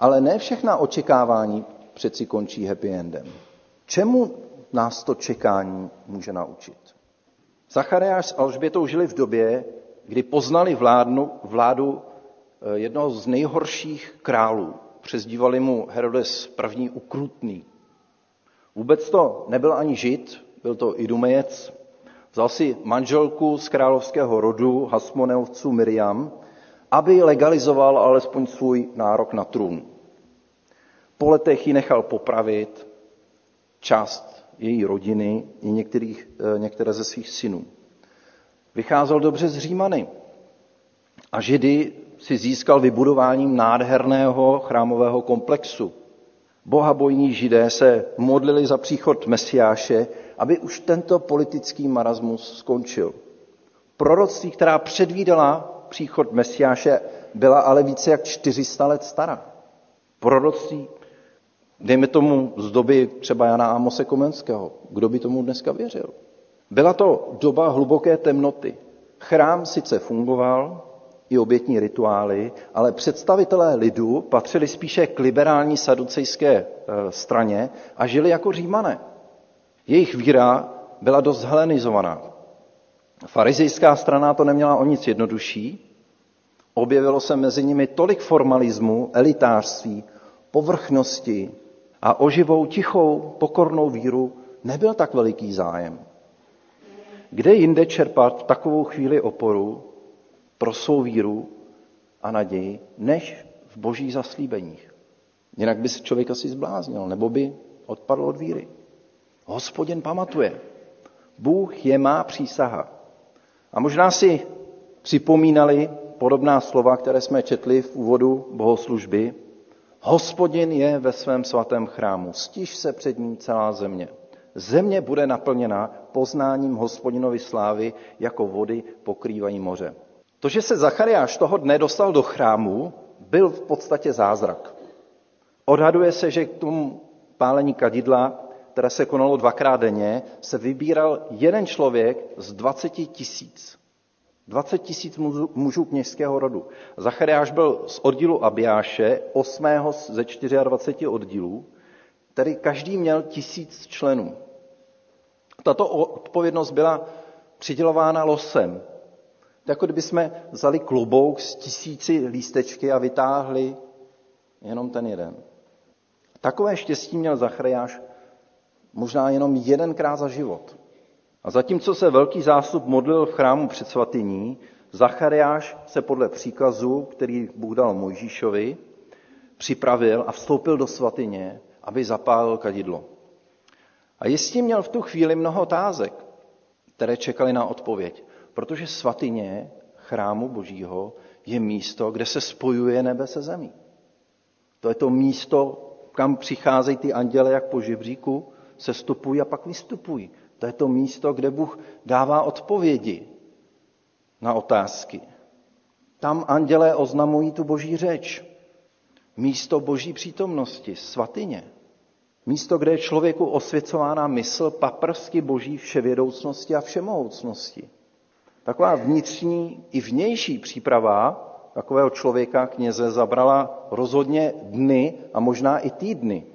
Ale ne všechna očekávání přeci končí happy endem. Čemu nás to čekání může naučit? Zachariáš s Alžbětou žili v době, kdy poznali vládnu, vládu eh, jednoho z nejhorších králů. Přezdívali mu Herodes první ukrutný. Vůbec to nebyl ani žid, byl to idumejec. Vzal si manželku z královského rodu Hasmoneovců Miriam aby legalizoval alespoň svůj nárok na trůn. Po letech ji nechal popravit část její rodiny i některých, eh, některé ze svých synů. Vycházel dobře z Římany a Židy si získal vybudováním nádherného chrámového komplexu. Bohabojní židé se modlili za příchod Mesiáše, aby už tento politický marasmus skončil. Proroctví, která předvídala příchod Mesiáše byla ale více jak 400 let stará. Proroctví, dejme tomu z doby třeba Jana Amose Komenského. Kdo by tomu dneska věřil? Byla to doba hluboké temnoty. Chrám sice fungoval, i obětní rituály, ale představitelé lidu patřili spíše k liberální saducejské e, straně a žili jako římané. Jejich víra byla dost helenizovaná. Farizejská strana to neměla o nic jednodušší. Objevilo se mezi nimi tolik formalismu, elitářství, povrchnosti a o živou, tichou, pokornou víru nebyl tak veliký zájem. Kde jinde čerpat v takovou chvíli oporu pro svou víru a naději, než v božích zaslíbeních? Jinak by se člověk asi zbláznil, nebo by odpadl od víry. Hospodin pamatuje. Bůh je má přísaha. A možná si připomínali podobná slova, které jsme četli v úvodu bohoslužby. Hospodin je ve svém svatém chrámu, stiž se před ním celá země. Země bude naplněna poznáním hospodinovy slávy, jako vody pokrývají moře. To, že se Zachariáš toho dne dostal do chrámu, byl v podstatě zázrak. Odhaduje se, že k tomu pálení kadidla které se konalo dvakrát denně, se vybíral jeden člověk z 20 tisíc. 20 tisíc mužů kněžského rodu. Zachariáš byl z oddílu Abiáše, 8. ze 24 oddílů, tedy každý měl tisíc členů. Tato odpovědnost byla přidělována losem. Jako kdyby jsme vzali klobouk z tisíci lístečky a vytáhli jenom ten jeden. Takové štěstí měl Zachariáš možná jenom jedenkrát za život. A zatímco se velký zástup modlil v chrámu před svatyní, Zachariáš se podle příkazu, který Bůh dal Mojžíšovi, připravil a vstoupil do svatyně, aby zapálil kadidlo. A jistě měl v tu chvíli mnoho otázek, které čekali na odpověď, protože svatyně chrámu božího je místo, kde se spojuje nebe se zemí. To je to místo, kam přicházejí ty anděle jak po žebříku, se stupují a pak vystupují. To je to místo, kde Bůh dává odpovědi na otázky. Tam andělé oznamují tu boží řeč. Místo boží přítomnosti, svatyně. Místo, kde je člověku osvěcována mysl paprsky boží vševědoucnosti a všemohoucnosti. Taková vnitřní i vnější příprava takového člověka, kněze, zabrala rozhodně dny a možná i týdny.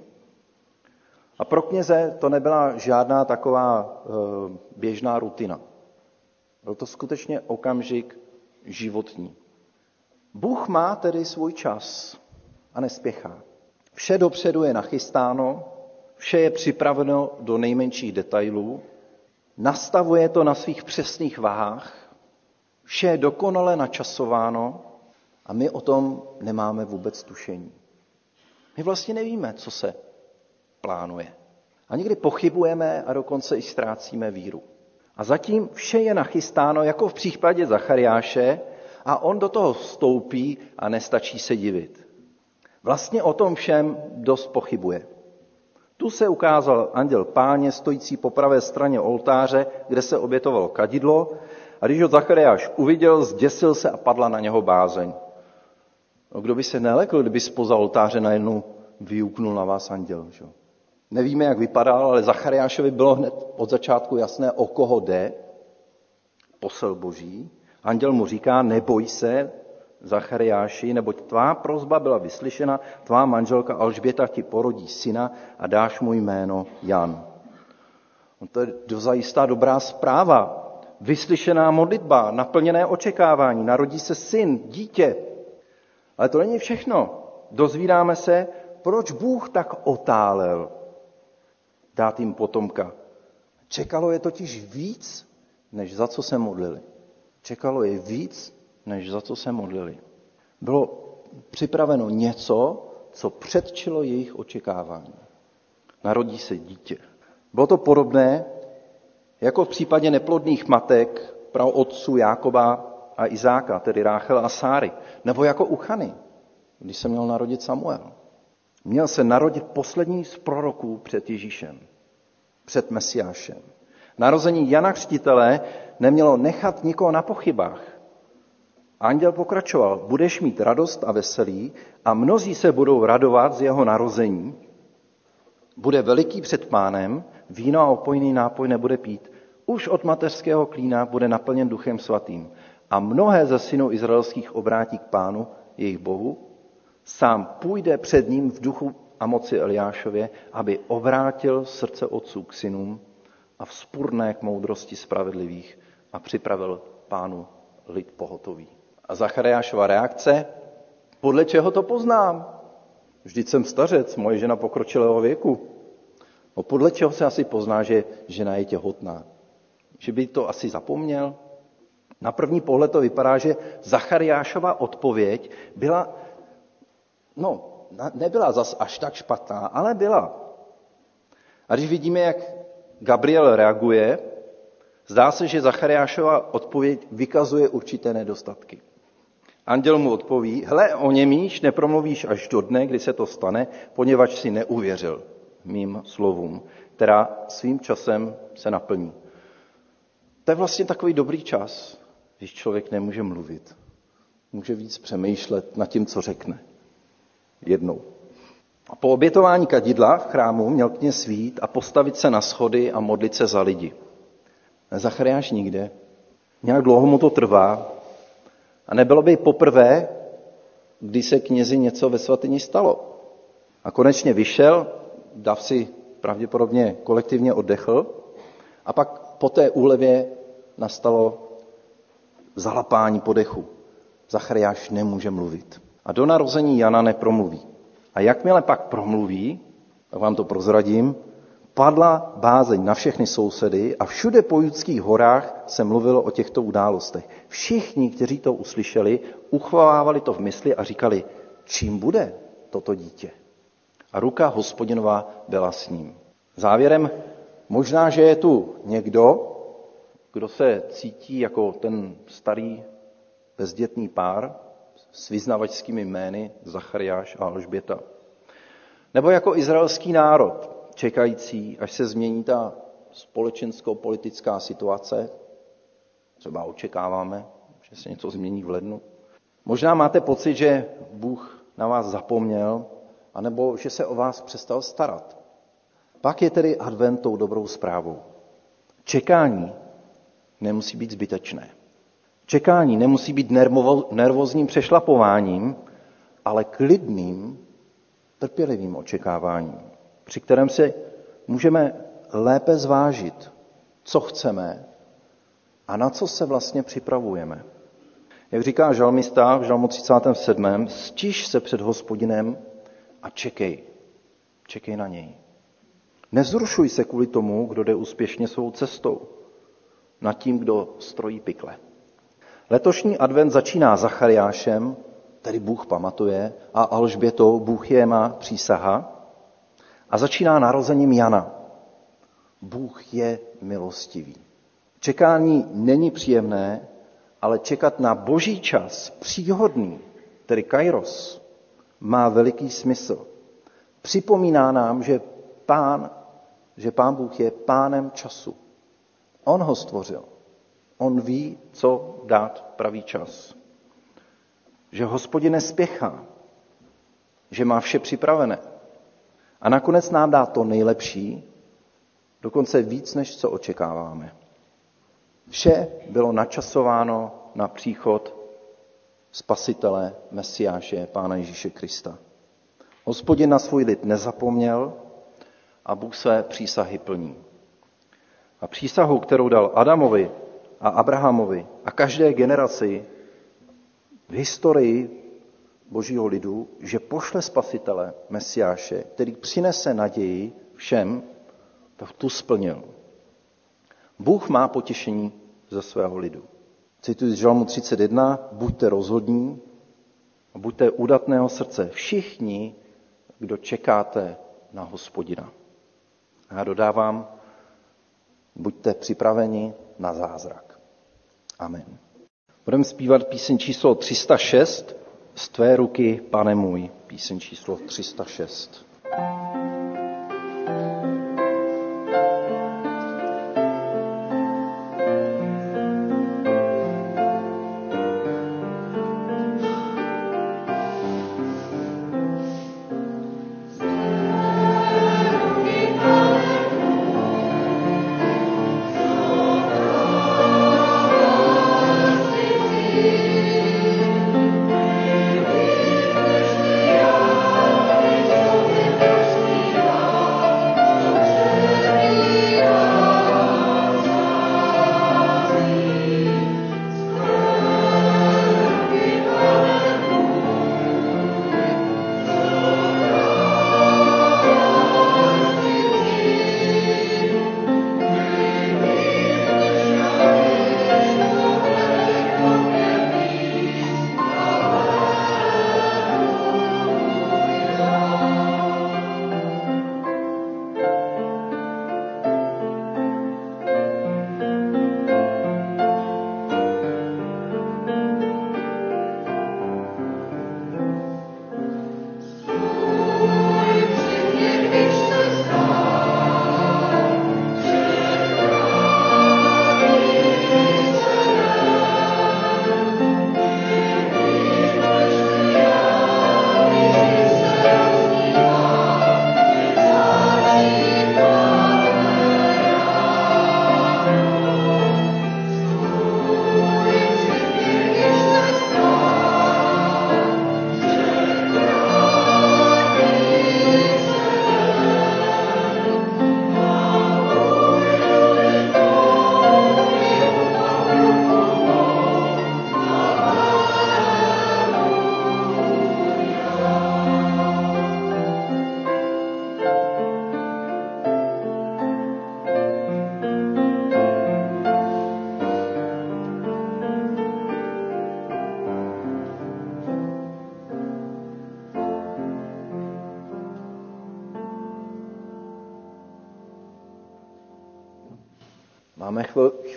A pro kněze to nebyla žádná taková e, běžná rutina. Byl to skutečně okamžik životní. Bůh má tedy svůj čas a nespěchá. Vše dopředu je nachystáno, vše je připraveno do nejmenších detailů, nastavuje to na svých přesných váhách, vše je dokonale načasováno a my o tom nemáme vůbec tušení. My vlastně nevíme, co se plánuje. A někdy pochybujeme a dokonce i ztrácíme víru. A zatím vše je nachystáno, jako v případě Zachariáše, a on do toho vstoupí a nestačí se divit. Vlastně o tom všem dost pochybuje. Tu se ukázal anděl páně, stojící po pravé straně oltáře, kde se obětovalo kadidlo, a když ho Zachariáš uviděl, zděsil se a padla na něho bázeň. No, kdo by se nelekl, kdyby spoza oltáře najednou vyuknul na vás anděl. Že? Nevíme, jak vypadal, ale Zachariášovi bylo hned od začátku jasné, o koho jde. Posel boží. Anděl mu říká, neboj se, Zachariáši, neboť tvá prozba byla vyslyšena, tvá manželka Alžběta ti porodí syna a dáš mu jméno Jan. No to je dozajistá dobrá zpráva. Vyslyšená modlitba, naplněné očekávání, narodí se syn, dítě. Ale to není všechno. Dozvídáme se, proč Bůh tak otálel dát jim potomka. Čekalo je totiž víc, než za co se modlili. Čekalo je víc, než za co se modlili. Bylo připraveno něco, co předčilo jejich očekávání. Narodí se dítě. Bylo to podobné, jako v případě neplodných matek otců Jákoba a Izáka, tedy Ráchel a Sáry, nebo jako u Chany, když se měl narodit Samuel. Měl se narodit poslední z proroků před Ježíšem, před Mesiášem. Narození Jana Křtitele nemělo nechat nikoho na pochybách. Anděl pokračoval, budeš mít radost a veselí a mnozí se budou radovat z jeho narození. Bude veliký před pánem, víno a opojný nápoj nebude pít. Už od mateřského klína bude naplněn duchem svatým. A mnohé ze synů izraelských obrátí k pánu, jejich bohu. Sám půjde před ním v duchu a moci Eliášově, aby obrátil srdce otců k synům a vzpurné k moudrosti spravedlivých a připravil pánu lid pohotový. A Zachariášova reakce, podle čeho to poznám? Vždyť jsem stařec, moje žena pokročilého věku. No podle čeho se asi pozná, že žena je těhotná? Že by to asi zapomněl? Na první pohled to vypadá, že Zachariášova odpověď byla, no, nebyla zas až tak špatná, ale byla. A když vidíme, jak Gabriel reaguje, zdá se, že Zachariášova odpověď vykazuje určité nedostatky. Anděl mu odpoví, hle, o němíš nepromluvíš až do dne, kdy se to stane, poněvadž si neuvěřil mým slovům, která svým časem se naplní. To je vlastně takový dobrý čas, když člověk nemůže mluvit. Může víc přemýšlet nad tím, co řekne. Jednou. Po obětování kadidla v chrámu měl kněz svít a postavit se na schody a modlit se za lidi. Nezachariáš nikde. Nějak dlouho mu to trvá, a nebylo by poprvé, kdy se knězi něco ve svatyni stalo. A konečně vyšel, Dav si pravděpodobně kolektivně oddechl a pak po té úlevě nastalo zalapání podechu. Zachariáš nemůže mluvit. A do narození Jana nepromluví. A jakmile pak promluví, tak vám to prozradím, spadla bázeň na všechny sousedy a všude po judských horách se mluvilo o těchto událostech. Všichni, kteří to uslyšeli, uchvalávali to v mysli a říkali, čím bude toto dítě. A ruka hospodinová byla s ním. Závěrem, možná, že je tu někdo, kdo se cítí jako ten starý bezdětný pár s vyznavačskými jmény Zachariáš a Alžběta. Nebo jako izraelský národ, čekající, až se změní ta společensko-politická situace, třeba očekáváme, že se něco změní v lednu. Možná máte pocit, že Bůh na vás zapomněl, anebo že se o vás přestal starat. Pak je tedy advent tou dobrou zprávou. Čekání nemusí být zbytečné. Čekání nemusí být nervózním přešlapováním, ale klidným, trpělivým očekáváním, při kterém se můžeme lépe zvážit, co chceme a na co se vlastně připravujeme. Jak říká žalmista v žalmu 37. Stiž se před hospodinem a čekej. Čekej na něj. Nezrušuj se kvůli tomu, kdo jde úspěšně svou cestou, nad tím, kdo strojí pikle. Letošní advent začíná Zachariášem, tedy Bůh pamatuje, a Alžbětou, Bůh je má přísaha, a začíná narozením Jana. Bůh je milostivý. Čekání není příjemné, ale čekat na boží čas, příhodný, tedy kairos, má veliký smysl. Připomíná nám, že pán, že pán Bůh je pánem času. On ho stvořil. On ví, co dát pravý čas. Že hospodin nespěchá, že má vše připravené. A nakonec nám dá to nejlepší, dokonce víc, než co očekáváme. Vše bylo načasováno na příchod spasitele, Mesiáše, Pána Ježíše Krista. Hospodin na svůj lid nezapomněl a Bůh své přísahy plní. A přísahu, kterou dal Adamovi a Abrahamovi a každé generaci v historii božího lidu, že pošle spasitele, Mesiáše, který přinese naději všem, tak tu splnil. Bůh má potěšení ze svého lidu. Cituji z Žalmu 31, buďte rozhodní a buďte udatného srdce všichni, kdo čekáte na hospodina. A já dodávám, buďte připraveni na zázrak. Amen. Budeme zpívat píseň číslo 306, z tvé ruky, pane můj, píseň číslo 306.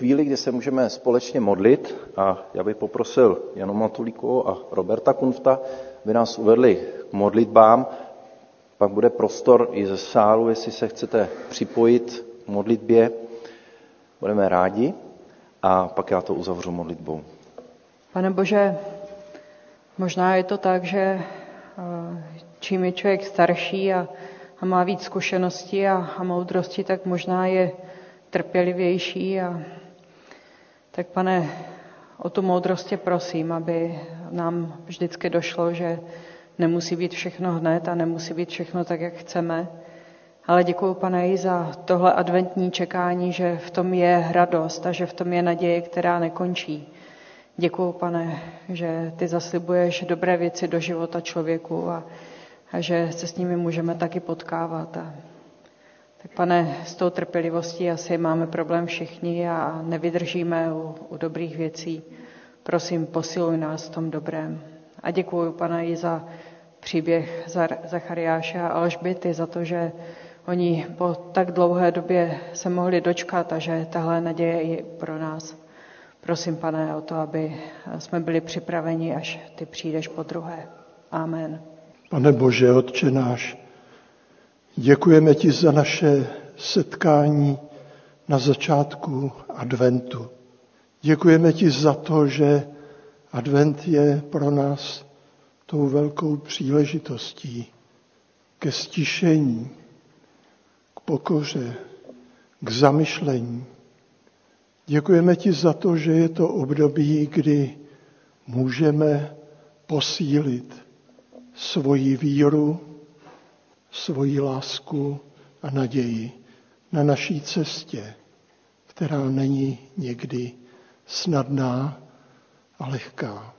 chvíli, kdy se můžeme společně modlit a já bych poprosil Janu Matulíkovou a Roberta Kunfta, aby nás uvedli k modlitbám. Pak bude prostor i ze sálu, jestli se chcete připojit k modlitbě. Budeme rádi a pak já to uzavřu modlitbou. Pane Bože, možná je to tak, že eh, čím je člověk starší a, a má víc zkušeností a, a moudrosti, tak možná je trpělivější. A, tak pane, o tu moudrost prosím, aby nám vždycky došlo, že nemusí být všechno hned a nemusí být všechno tak, jak chceme. Ale děkuji, pane, i za tohle adventní čekání, že v tom je radost a že v tom je naděje, která nekončí. Děkuji, pane, že ty zaslibuješ dobré věci do života člověku a, a že se s nimi můžeme taky potkávat. A, tak pane, s tou trpělivostí asi máme problém všichni a nevydržíme u, u dobrých věcí. Prosím, posiluj nás v tom dobrém. A děkuji, pane, i za příběh Zachariáše a Alžběty, za to, že oni po tak dlouhé době se mohli dočkat a že tahle naděje je i pro nás. Prosím, pane, o to, aby jsme byli připraveni, až ty přijdeš po druhé. Amen. Pane Bože, Otče náš, děkujeme ti za naše setkání na začátku adventu. Děkujeme ti za to, že advent je pro nás tou velkou příležitostí ke stišení, k pokoře, k zamyšlení. Děkujeme ti za to, že je to období, kdy můžeme posílit svoji víru, svoji lásku a naději na naší cestě, která není někdy snadná a lehká.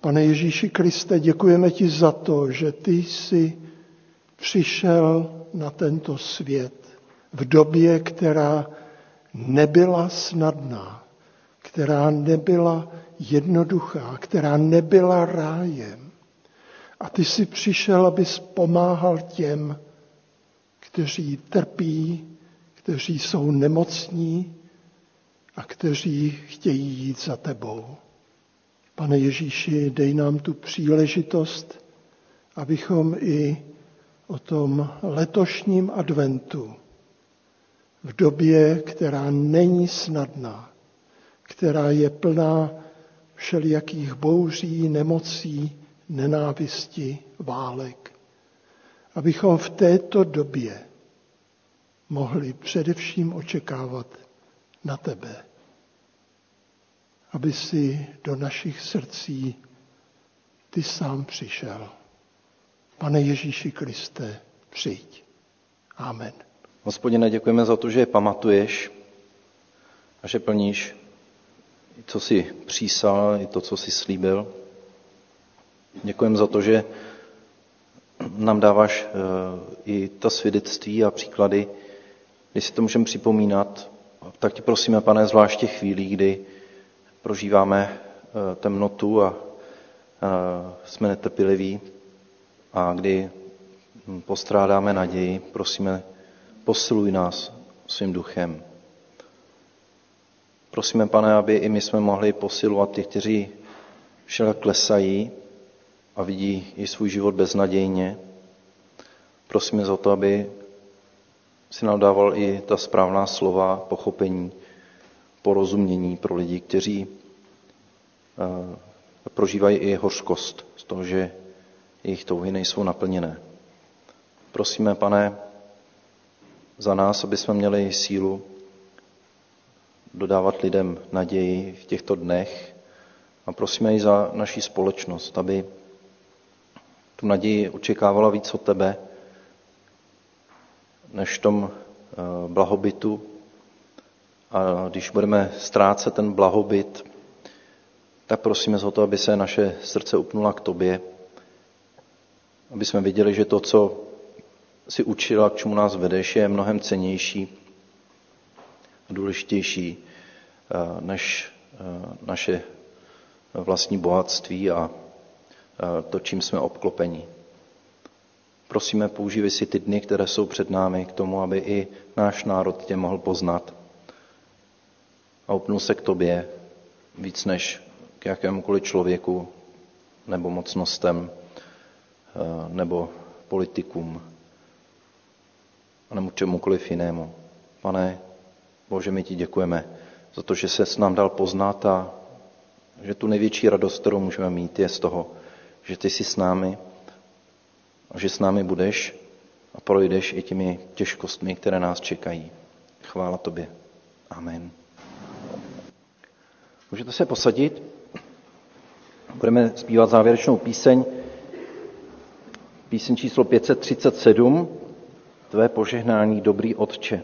Pane Ježíši Kriste, děkujeme ti za to, že ty jsi přišel na tento svět v době, která nebyla snadná, která nebyla jednoduchá, která nebyla rájem. A ty jsi přišel, abys pomáhal těm, kteří trpí, kteří jsou nemocní a kteří chtějí jít za tebou. Pane Ježíši, dej nám tu příležitost, abychom i o tom letošním adventu v době, která není snadná, která je plná všelijakých bouří, nemocí, nenávisti, válek. Abychom v této době mohli především očekávat na tebe. Aby si do našich srdcí ty sám přišel. Pane Ježíši Kriste, přijď. Amen. Hospodine, děkujeme za to, že je pamatuješ a že plníš i co jsi přísal, i to, co jsi slíbil. Děkujeme za to, že nám dáváš eh, i ta svědectví a příklady, kdy si to můžeme připomínat. Tak ti prosíme, pane, zvláště chvíli, kdy prožíváme eh, temnotu a eh, jsme netrpěliví a kdy hm, postrádáme naději, prosíme, posiluj nás svým duchem. Prosíme, pane, aby i my jsme mohli posilovat těch, kteří všelak klesají a vidí i svůj život beznadějně. Prosíme za to, aby si nám dával i ta správná slova, pochopení, porozumění pro lidi, kteří eh, prožívají i hořkost z toho, že jejich touhy nejsou naplněné. Prosíme, pane, za nás, aby jsme měli sílu dodávat lidem naději v těchto dnech a prosíme i za naší společnost, aby tu naději očekávala víc od tebe, než v tom eh, blahobytu. A když budeme ztrácet ten blahobyt, tak prosíme za to, aby se naše srdce upnula k tobě, aby jsme viděli, že to, co si učila, k čemu nás vedeš, je mnohem cenější a důležitější eh, než eh, naše vlastní bohatství a to, čím jsme obklopeni. Prosíme, používej si ty dny, které jsou před námi, k tomu, aby i náš národ tě mohl poznat. a upnu se k tobě víc než k jakémukoliv člověku nebo mocnostem eh, nebo politikům nebo čemukoliv jinému. Pane Bože, my ti děkujeme za to, že se s nám dal poznat a že tu největší radost, kterou můžeme mít, je z toho, že ty jsi s námi a že s námi budeš a projdeš i těmi těžkostmi, které nás čekají. Chvála tobě. Amen. Můžete se posadit. Budeme zpívat závěrečnou píseň. Píseň číslo 537. Tvé požehnání, dobrý Otče.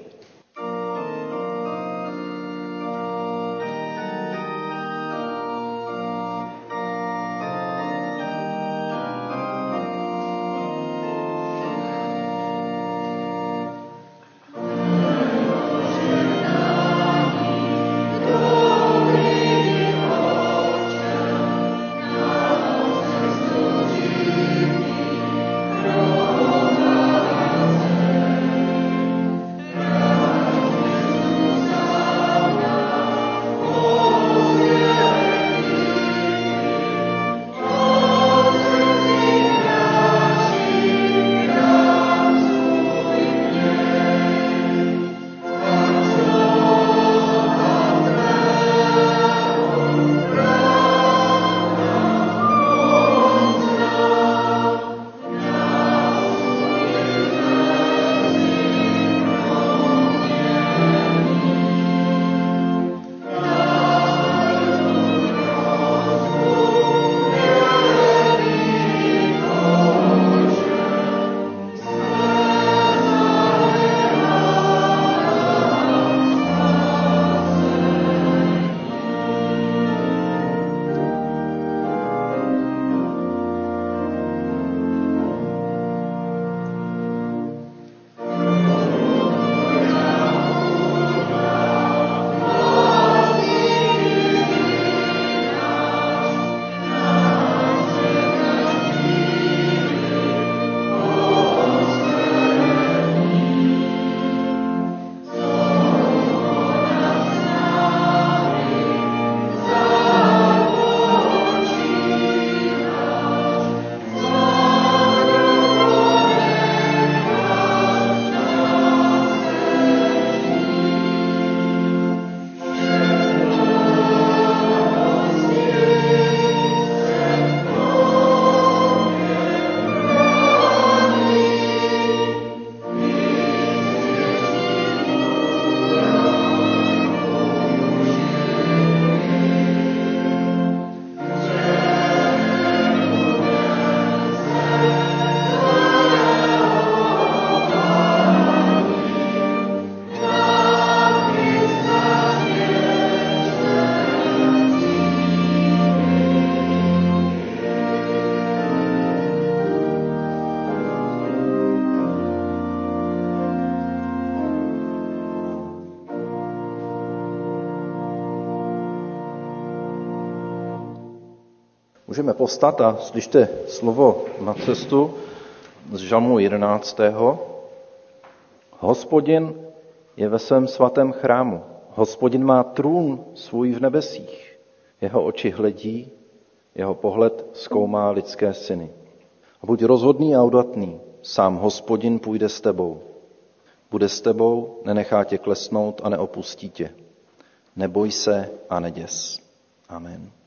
Můžeme postat a slyšte slovo na cestu z žalmu 11. Hospodin je ve svém svatém chrámu. Hospodin má trůn svůj v nebesích. Jeho oči hledí, jeho pohled zkoumá lidské syny. A buď rozhodný a udatný, sám hospodin půjde s tebou. Bude s tebou, nenechá tě klesnout a neopustí tě. Neboj se a neděs. Amen.